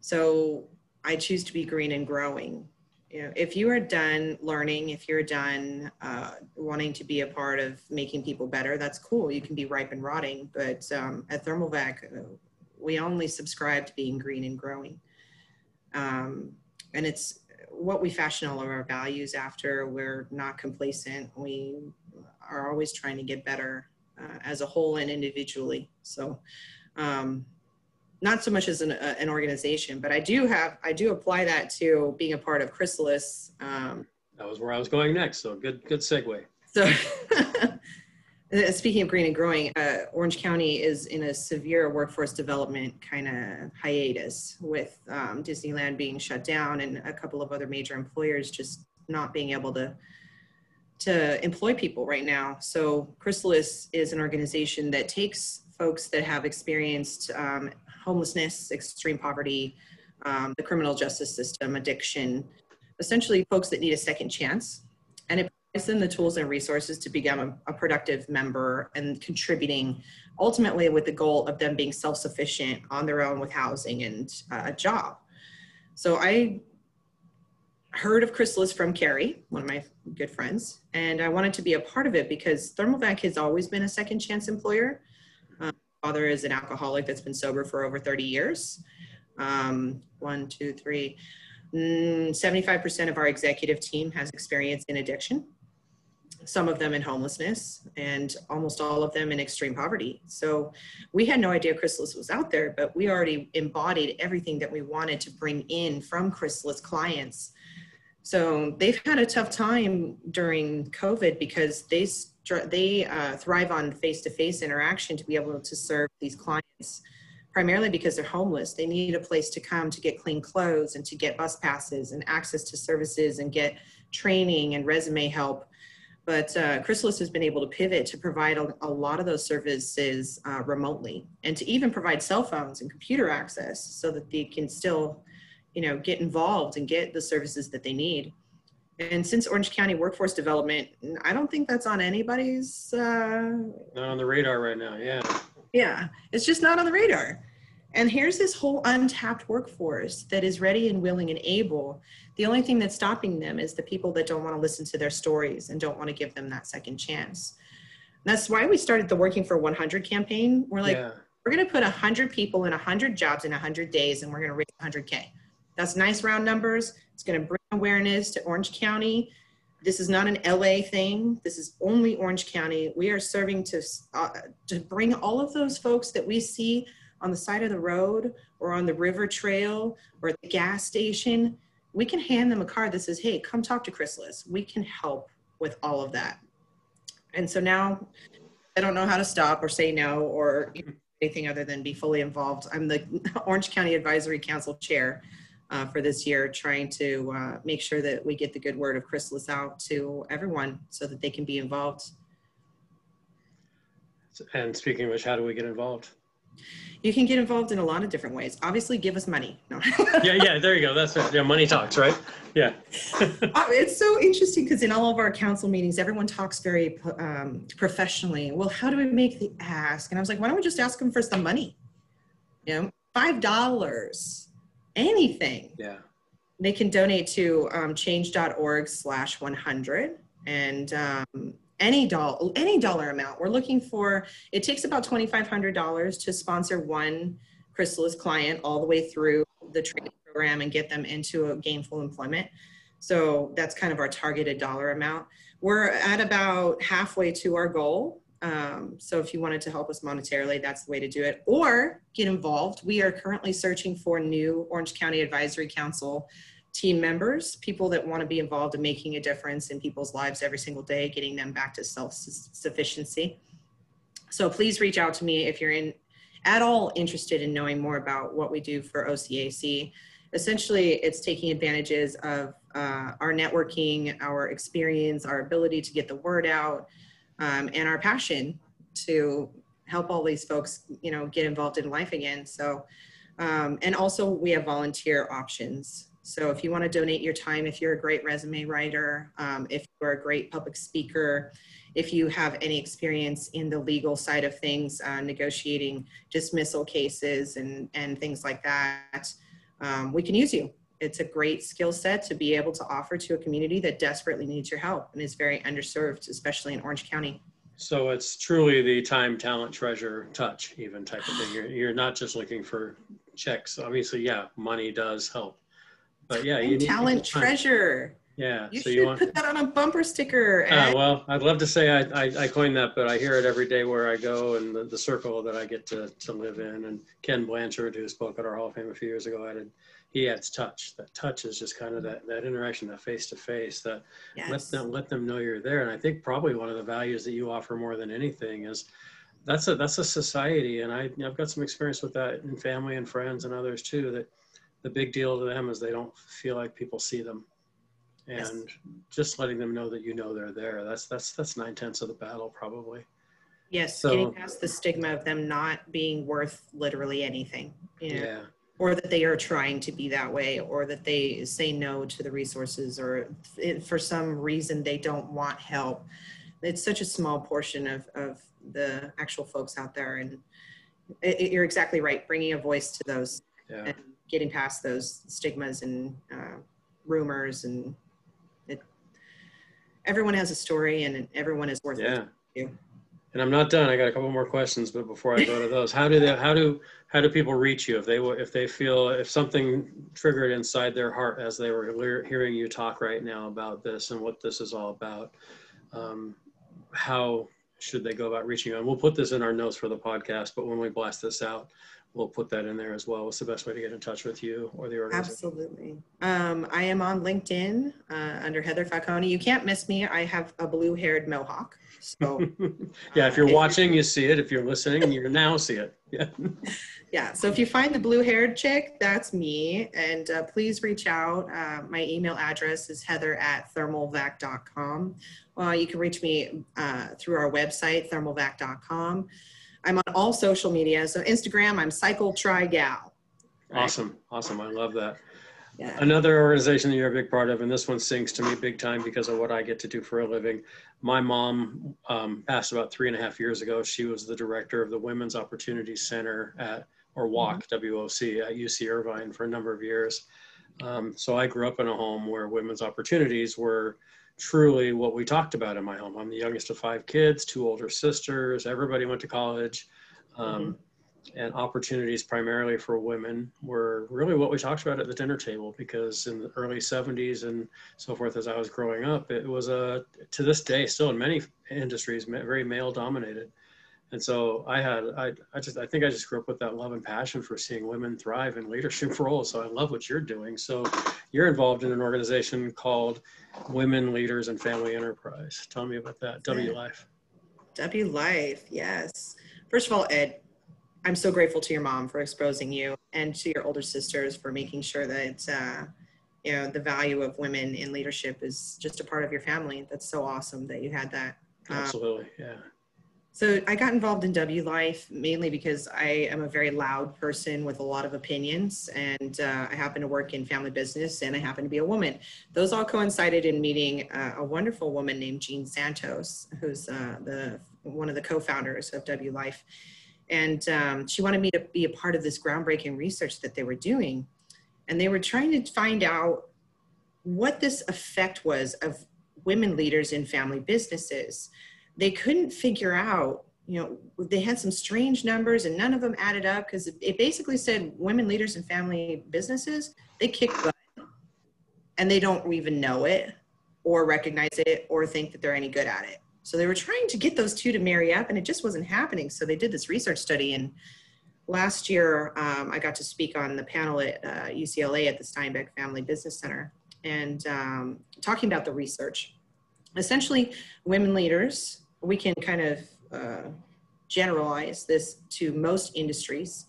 So I choose to be green and growing. You know, if you are done learning, if you're done uh, wanting to be a part of making people better, that's cool. You can be ripe and rotting. But um, at Thermal-Vac, uh, we only subscribe to being green and growing. Um, and it's what we fashion all of our values after. We're not complacent. We are always trying to get better uh, as a whole and individually. So, um, not so much as an, uh, an organization, but I do have I do apply that to being a part of Chrysalis. Um, That was where I was going next. So good, good segue. so, [laughs] uh, speaking of green and growing, uh, Orange County is in a severe workforce development kind of hiatus with um, Disneyland being shut down and a couple of other major employers just not being able to to employ people right now. So Chrysalis is an organization that takes folks that have experienced um, homelessness, extreme poverty, um, the criminal justice system, addiction, essentially folks that need a second chance, and it provides them the tools and resources to become a, a productive member and contributing ultimately with the goal of them being self-sufficient on their own with housing and uh, a job. So I heard of Chrysalis from Carrie, one of my good friends, and I wanted to be a part of it because Thermal-Vac has always been a second chance employer. Father is an alcoholic that's been sober for over 30 years. Um, one, two, three. Mm, 75% of our executive team has experience in addiction, some of them in homelessness, and almost all of them in extreme poverty. So we had no idea Chrysalis was out there, but we already embodied everything that we wanted to bring in from Chrysalis clients. So they've had a tough time during COVID because they they uh, thrive on face-to-face interaction to be able to serve these clients, primarily because they're homeless. They need a place to come to get clean clothes and to get bus passes and access to services and get training and resume help. But uh, Chrysalis has been able to pivot to provide a, a lot of those services uh, remotely and to even provide cell phones and computer access so that they can still you know, get involved and get the services that they need. And since Orange County Workforce Development, I don't think that's on anybody's, uh, Not on the radar right now. Yeah. yeah, it's just not on the radar. And here's this whole untapped workforce that is ready and willing and able. The only thing that's stopping them is the people that don't want to listen to their stories and don't want to give them that second chance. And that's why we started the Working for 100 campaign. We're like, yeah. we're going to put 100 people in 100 jobs in 100 days and we're going to raise 100K. That's nice round numbers. It's going to bring awareness to Orange County. This is not an LA thing. This is only Orange County. We are serving to, uh, to bring all of those folks that we see on the side of the road or on the river trail or at the gas station. We can hand them a card that says, hey, come talk to Chrysalis. We can help with all of that. And so now I don't know how to stop or say no or anything other than be fully involved. I'm the [laughs] Orange County Advisory Council Chair uh, for this year, trying to uh, make sure that we get the good word of Chrysalis out to everyone so that they can be involved. And speaking of which, how do we get involved? You can get involved in a lot of different ways. Obviously, give us money. No. [laughs] yeah, yeah, there you go. That's it. Yeah, money talks, right? Yeah. [laughs] Uh, it's so interesting because in all of our council meetings, everyone talks very um, professionally. Well, how do we make the ask? And I was like, why don't we just ask them for some money? You know, five dollars, anything. Yeah. They can donate to um, change.org slash 100 and um, any dollar any dollar amount we're looking for it takes about $2500 to sponsor one chrysalis client all the way through the training program and get them into a gainful employment so that's kind of our targeted dollar amount we're at about halfway to our goal um, so if you wanted to help us monetarily that's the way to do it or get involved we are currently searching for new orange county advisory council team members, people that want to be involved in making a difference in people's lives every single day, getting them back to self-sufficiency. So please reach out to me if you're in at all interested in knowing more about what we do for OCAC. Essentially, it's taking advantages of uh, our networking, our experience, our ability to get the word out, um, and our passion to help all these folks, you know, get involved in life again. So, um, and also we have volunteer options. So if you want to donate your time, if you're a great resume writer, um, if you're a great public speaker, if you have any experience in the legal side of things, uh, negotiating dismissal cases and, and things like that, um, we can use you. It's a great skill set to be able to offer to a community that desperately needs your help and is very underserved, especially in Orange County. So it's truly the time, talent, treasure, touch, even type of thing. You're, you're not just looking for checks. Obviously, yeah, money does help but yeah, you need talent treasure. Yeah, you so should you want... put that on a bumper sticker. Uh, well, I'd love to say I, I, I, coined that, but I hear it every day where I go and the, the circle that I get to, to live in. And Ken Blanchard, who spoke at our Hall of Fame a few years ago, added he adds touch. That touch is just kind of that, that interaction, that face to face, that yes. let them let them know you're there. And I think probably one of the values that you offer more than anything is that's a that's a society, and I I've got some experience with that in family and friends and others too. That the big deal to them is they don't feel like people see them and yes. just letting them know that you know they're there that's that's that's nine tenths of the battle probably yes so, getting past the stigma of them not being worth literally anything you know? yeah or that they are trying to be that way or that they say no to the resources or for some reason they don't want help it's such a small portion of, of the actual folks out there and it, you're exactly right bringing a voice to those yeah. and getting past those stigmas and uh, rumors and it, everyone has a story and everyone is worth yeah. it. And I'm not done. I got a couple more questions, but before I go to those, how do they, how do, how do people reach you if they if they feel if something triggered inside their heart as they were hearing you talk right now about this and what this is all about? Um, how should they go about reaching you? And we'll put this in our notes for the podcast, but when we blast this out, we'll put that in there as well. What's the best way to get in touch with you or the organization? Absolutely. Um, I am on LinkedIn uh, under Heather Falcone. You can't miss me. I have a blue-haired mohawk. So [laughs] yeah, if you're uh, watching, you see it. If you're listening, you now see it. Yeah. [laughs] yeah. So if you find the blue-haired chick, that's me. And uh, please reach out. Uh, my email address is heather at thermalvac.com. Well, you can reach me uh, through our website, thermalvac.com. I'm on all social media. So Instagram, I'm Cycle Try Gal. Awesome. Awesome. I love that. Yeah. Another organization that you're a big part of, and this one sinks to me big time because of what I get to do for a living. My mom um, passed about three and a half years ago. She was the director of the Women's Opportunity Center at, or WOC, mm-hmm. WOC, at UC Irvine for a number of years. Um, so I grew up in a home where women's opportunities were truly what we talked about in my home. I'm the youngest of five kids, two older sisters, everybody went to college. Um, mm-hmm. And opportunities primarily for women were really what we talked about at the dinner table because in the early 70s and so forth, as I was growing up, it was a, to this day, still in many industries, very male dominated. And so I had, I, I just, I think I just grew up with that love and passion for seeing women thrive in leadership [laughs] roles. So I love what you're doing. So you're involved in an organization called Women Leaders and Family Enterprise. Tell me about that. W Life. W Life, yes. First of all, Ed, I'm so grateful to your mom for exposing you and to your older sisters for making sure that, uh, you know, the value of women in leadership is just a part of your family. That's so awesome that you had that. Um, Absolutely, yeah So I got involved in W Life mainly because I am a very loud person with a lot of opinions, and uh, I happen to work in family business, and I happen to be a woman. Those all coincided in meeting uh, a wonderful woman named Jean Santos, who's uh, the one of the co-founders of W Life, and um, she wanted me to be a part of this groundbreaking research that they were doing, and they were trying to find out what this effect was of women leaders in family businesses. They couldn't figure out you know they had some strange numbers and none of them added up because it basically said women leaders in family businesses they kick butt and they don't even know it or recognize it or think that they're any good at it so they were trying to get those two to marry up and it just wasn't happening so they did this research study and last year um, i got to speak on the panel at uh, ucla at the steinbeck family business center and um, talking about the research essentially women leaders we can kind of uh, generalize this to most industries.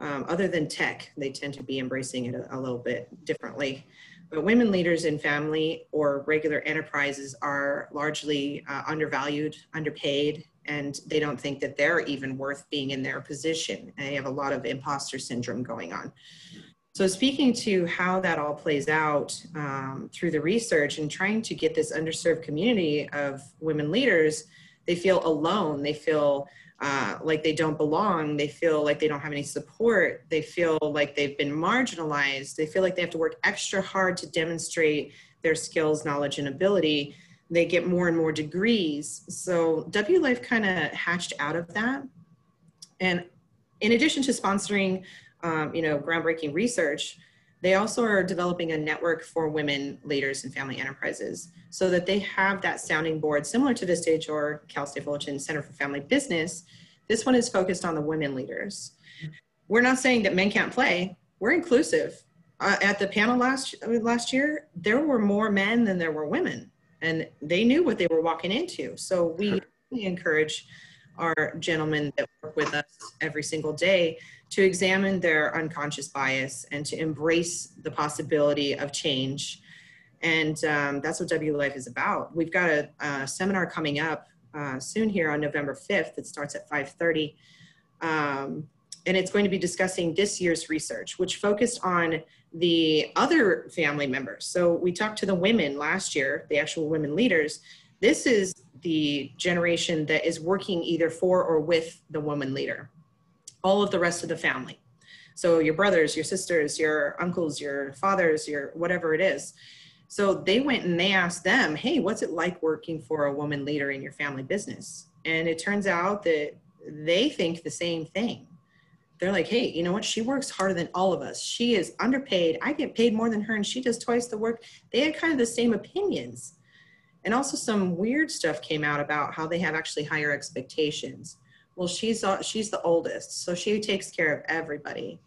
Um, other than tech, they tend to be embracing it a, a, little bit differently. But women leaders in family or regular enterprises are largely uh, undervalued, underpaid, and they don't think that they're even worth being in their position. And they have a lot of imposter syndrome going on. So, speaking to how that all plays out um, through the research and trying to get this underserved community of women leaders they feel alone they feel uh, like they don't belong they feel like they don't have any support they feel like they've been marginalized they feel like they have to work extra hard to demonstrate their skills knowledge and ability they get more and more degrees. So w life kind of hatched out of that. And in addition to sponsoring um, you know groundbreaking research they also are developing a network for women leaders in family enterprises so that they have that sounding board similar to Vistage or Cal State Fullerton Center for Family Business. This one is focused on the women leaders. We're not saying that men can't play. We're inclusive. Uh, at the panel last last year, there were more men than there were women, and they knew what they were walking into. So we encourage our gentlemen that work with us every single day to examine their unconscious bias and to embrace the possibility of change. And um, that's what W Life is about. We've got a, a seminar coming up uh, soon here on November 5th. It starts at 5.30. Um, and it's going to be discussing this year's research, which focused on the other family members. So we talked to the women last year, the actual women leaders. This is the generation that is working either for or with the woman leader all of the rest of the family. So your brothers, your sisters, your uncles, your fathers, your whatever it is. So they went and they asked them, hey, what's it like working for a woman leader in your family business? And it turns out that they think the same thing. They're like, hey, you know what? She works harder than all of us. She is underpaid. I get paid more than her, and she does twice the work. They had kind of the same opinions. And also, some weird stuff came out about how they have actually higher expectations well she's she's the oldest so she takes care of everybody.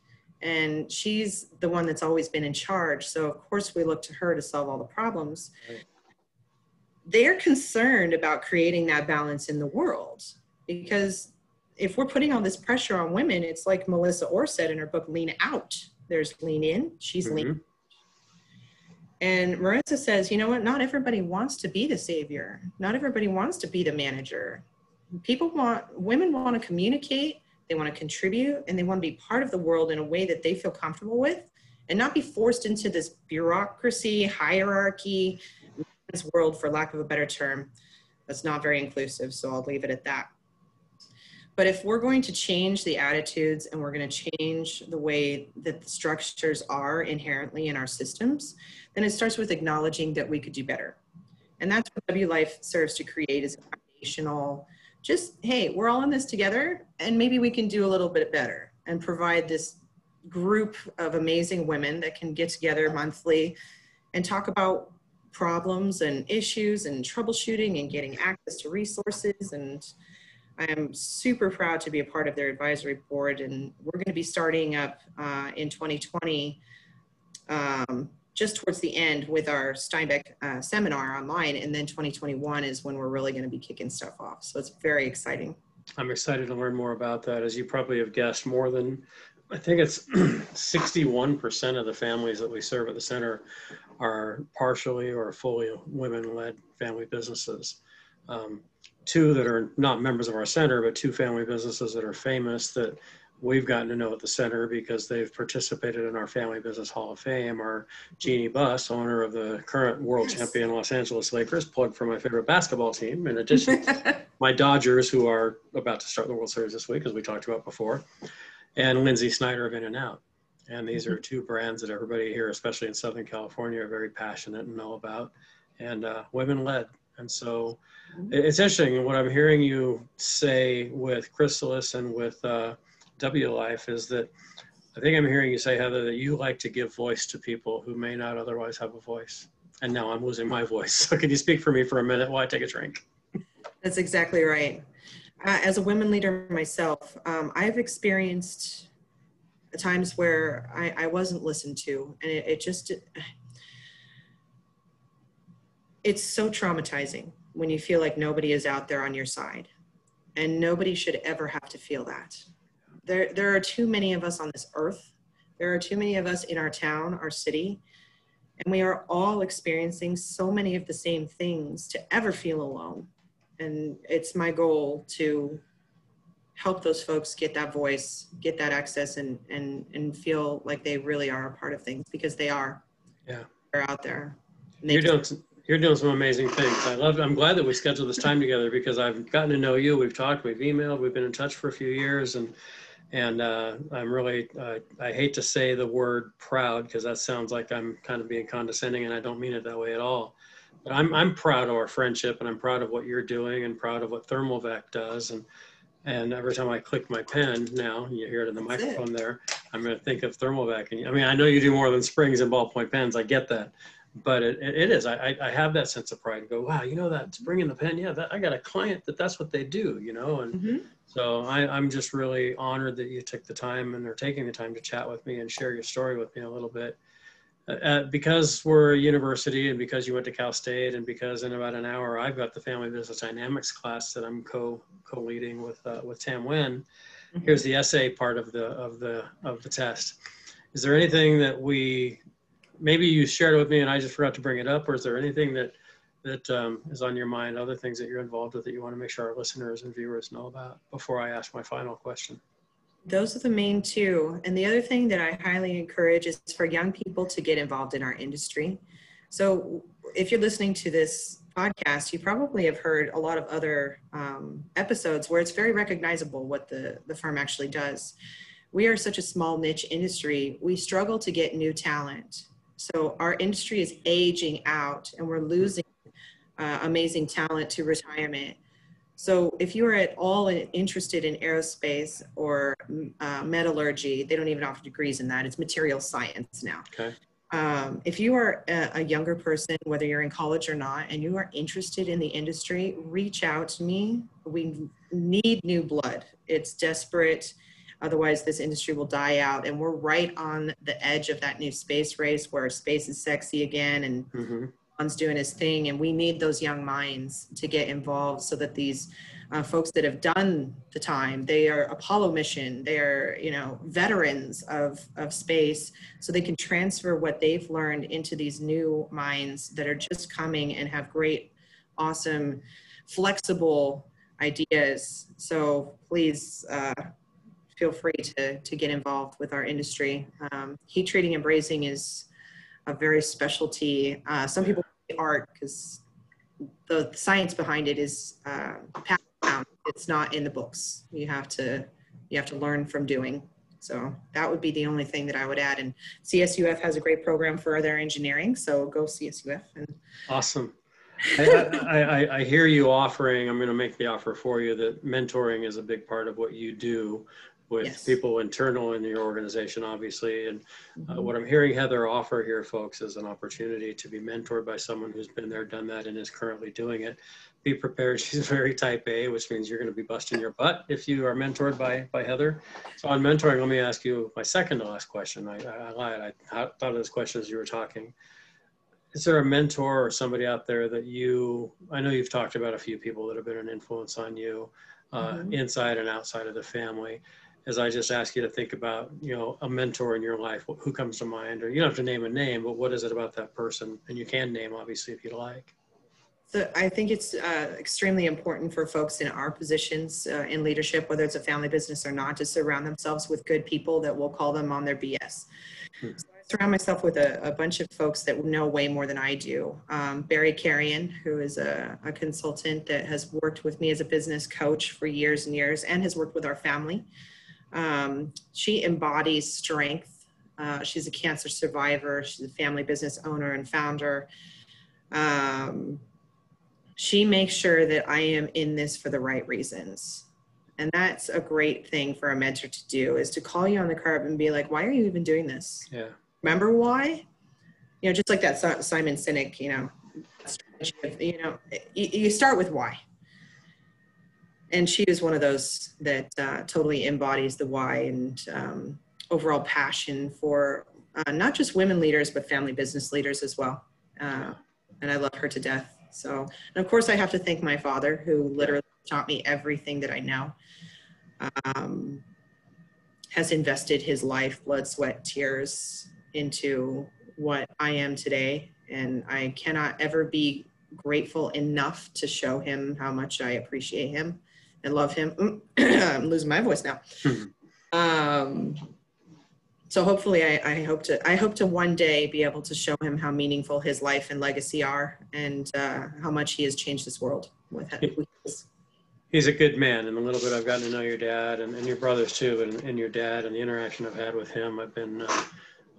And she's the one that's always been in charge so of course we look to her to solve all the problems. Right. they're concerned about creating that balance in the world because if we're putting all this pressure on women it's like marissa orr said in her book lean out. There's lean in she's mm-hmm. lean and marissa says you know what? Not everybody wants to be the savior. Not everybody wants to be the manager people want women want to communicate they want to contribute and they want to be part of the world in a way that they feel comfortable with and not be forced into this bureaucracy hierarchy this world for lack of a better term that's not very inclusive so i'll leave it at that. But if we're going to change the attitudes and we're going to change the way that the structures are inherently in our systems then it starts with acknowledging that we could do better. And that's what w life serves to create is a foundational just, hey, we're all in this together and maybe we can do a little bit better and provide this group of amazing women that can get together monthly and talk about problems and issues and troubleshooting and getting access to resources. And I am super proud to be a part of their advisory board. And we're going to be starting up uh, in 2020 um, just towards the end with our Steinbeck uh, seminar online. And then 2021 is when we're really going to be kicking stuff off. So it's very exciting. I'm excited to learn more about that. As you probably have guessed, more than I think it's [clears throat] 61% of the families that we serve at the center are partially or fully women led family businesses. um, two that are not members of our center, but two family businesses that are famous that we've gotten to know at the center because they've participated in our Family Business Hall of Fame. Our Jeanie Buss, owner of the current world Yes. champion Los Angeles Lakers, plug for my favorite basketball team. In addition, [laughs] my Dodgers, who are about to start the World Series this week, as we talked about before, and Lynsi Snyder of In-N-Out. And these are two brands that everybody here, especially in Southern California, are very passionate and know about, and uh, women led. And so it- it's interesting what I'm hearing you say with Chrysalis and with uh, W Life is that I think I'm hearing you say, Heather, that you like to give voice to people who may not otherwise have a voice. And now I'm losing my voice. [laughs] So can you speak for me for a minute while I take a drink? That's exactly right. Uh, as a women leader myself, um, I've experienced times where I, I wasn't listened to, and it, it just it's so traumatizing when you feel like nobody is out there on your side, and nobody should ever have to feel that. There, there are too many of us on this earth. There are too many of us in our town, our city, and we are all experiencing so many of the same things to ever feel alone and it's my goal to help those folks get that voice get that access and and and feel like they really are a part of things because they are Yeah. they're out there And they You're doing some, you're doing some amazing things. I love. I'm glad that we scheduled this time together because I've gotten to know you. We've talked. We've emailed. We've been in touch for a few years, and and uh, I'm really. Uh, I hate to say the word proud because that sounds like I'm kind of being condescending, and I don't mean it that way at all. But I'm I'm proud of our friendship, and I'm proud of what you're doing, and proud of what Thermal-Vac does, and. And every time I click my pen now, you hear it in the That's it. microphone there, I'm going to think of Thermal-Vac. And I mean, I know you do more than springs and ballpoint pens. I get that but it, it is. I, I- have that sense of pride and go, wow, you know that spring in the pen. Yeah, that, I got a client that that's what they do, you know. And Mhm. so I, I'm just really honored that you took the time and are taking the time to chat with me and share your story with me a little bit. Uh, Uh, because we're a university and because you went to Cal State and because in about an hour I've got the Family Business Dynamics class that I'm co co leading with uh, with Tam Wen. Mhm. Here's the essay part of the of the of the test. Is there anything that we maybe you shared it with me and I just forgot to bring it up, or is there anything that that um, is on your mind, other things that you're involved with that you want to make sure our listeners and viewers know about before I ask my final question? those are the main two. And the other thing that i highly encourage is for young people to get involved in our industry. So if you're listening to this podcast you probably have heard a lot of other um, episodes where it's very recognizable what the, the firm actually does. We are such a small niche industry. We struggle to get new talent so our industry is aging out and we're losing uh, amazing talent to retirement so if you are at all interested in aerospace or uh, metallurgy, they don't even offer degrees in that. It's material science now. Okay. Um, if you are a, a younger person, whether you're in college or not, and you are interested in the industry, reach out to me. We need new blood. It's desperate. Otherwise, this industry will die out. And we're right on the edge of that new space race where space is sexy again and hmm Elon's doing his thing, and we need those young minds to get involved so that these uh, folks that have done the time, they are Apollo mission, they are you know veterans of of space, so they can transfer what they've learned into these new minds that are just coming and have great, awesome, flexible ideas. So please. Uh, Feel free to, to get involved with our industry. Um, heat treating and brazing is a very specialty. Uh, some people art because the science behind it is uh. It's not in the books. You have to you have to learn from doing. So that would be the only thing that I would add. And CSUF has a great program for their engineering. So go CSUF. And Awesome. I, I, I hear you offering, I'm going to make the offer for you that mentoring is a big part of what you do with Yes. people internal in your organization, obviously. And uh, what I'm hearing Heather offer here, folks, is an opportunity to be mentored by someone who's been there, done that, and is currently doing it. Be prepared. [laughs] She's very type A, which means you're going to be busting your butt if you are mentored by, by Heather. So on mentoring, let me ask you my second to last question. I, I, I lied. I thought of this question as you were talking is there a mentor or somebody out there that you i know you've talked about a few people that have been an influence on you uh, Mhm. inside and outside of the family as i just ask you to think about you know a mentor in your life who comes to mind or you don't have to name a name but what is it about that person and you can name obviously if you like So I think it's uh, extremely important for folks in our positions uh, in leadership, whether it's a family business or not, to surround themselves with good people that will call them on their BS. Hmm. So I surround myself with a, a bunch of folks that know way more than I do. Um, Barry Carrion, who is a, a consultant that has worked with me as a business coach for years and years and has worked with our family. Um, she embodies strength. Uh, she's a cancer survivor. She's a family business owner and founder. Um, she makes sure that I am in this for the right reasons. And that's a great thing for a mentor to do is to call you on the curb and be like, why are you even doing this? Yeah. Remember why? You know, just like that Simon Sinek, you know, you know, you, you start with why. And she is one of those that uh, totally embodies the why and um, overall passion for uh, not just women leaders, but family business leaders as well. Uh, and I love her to death. So, and of course, I have to thank my father, who literally taught me everything that I know. Um, has invested his life, blood, sweat, tears into what I am today, and I cannot ever be grateful enough to show him how much I appreciate him and love him. [clears throat] I'm losing my voice now. um, so hopefully I, I hope to I hope to one day be able to show him how meaningful his life and legacy are and uh, how much he has changed this world with who he is. He's a good man, and a little bit I've gotten to know your dad and, and your brothers too, and, and your dad and the interaction I've had with him. I've been, uh,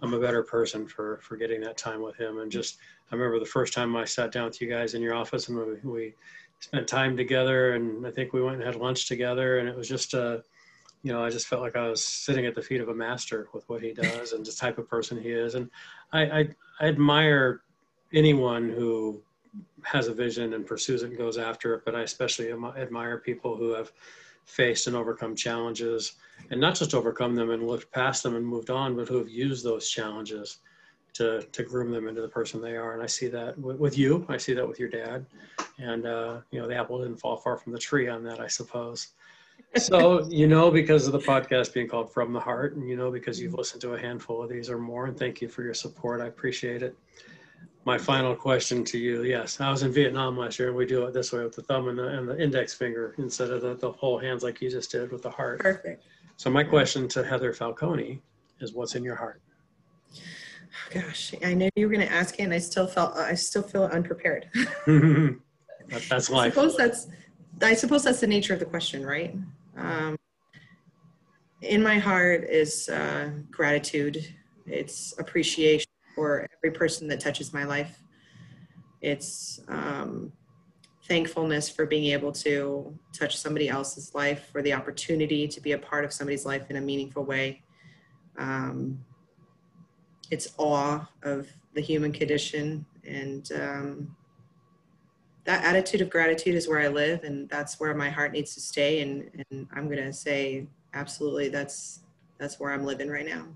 I'm a better person for for getting that time with him. And just, I remember the first time I sat down with you guys in your office, and we, we spent time together, and I think we went and had lunch together, and it was just, uh, you know, I just felt like I was sitting at the feet of a master with what he does and the type of person he is. And I, I, I admire anyone who has a vision and pursues it and goes after it. But I especially admire people who have faced and overcome challenges and not just overcome them and looked past them and moved on, but who have used those challenges to, to groom them into the person they are. And I see that with, with you. I see that with your dad. And, uh, you know, the apple didn't fall far from the tree on that, I suppose. So, you know, because of the podcast being called From the Heart, and you know, because you've listened to a handful of these or more, and thank you for your support. I appreciate it. My final question to you yes, I was in Vietnam last year, and we do it this way with the thumb and the, and the index finger instead of the, the whole hands like you just did with the heart. Perfect. So, my question to Heather Falcone is what's in your heart? Gosh, I knew you were going to ask it, and I still felt I still feel unprepared. [laughs] That- That's I suppose that's I suppose that's the nature of the question, right? Um, in my heart is uh, gratitude. It's appreciation for every person that touches my life. It's um, thankfulness for being able to touch somebody else's life, for the opportunity to be a part of somebody's life in a meaningful way. Um, it's awe of the human condition and um, that attitude of gratitude is where I live, and that's where my heart needs to stay. And, and I'm going to say, absolutely, that's that's where I'm living right now.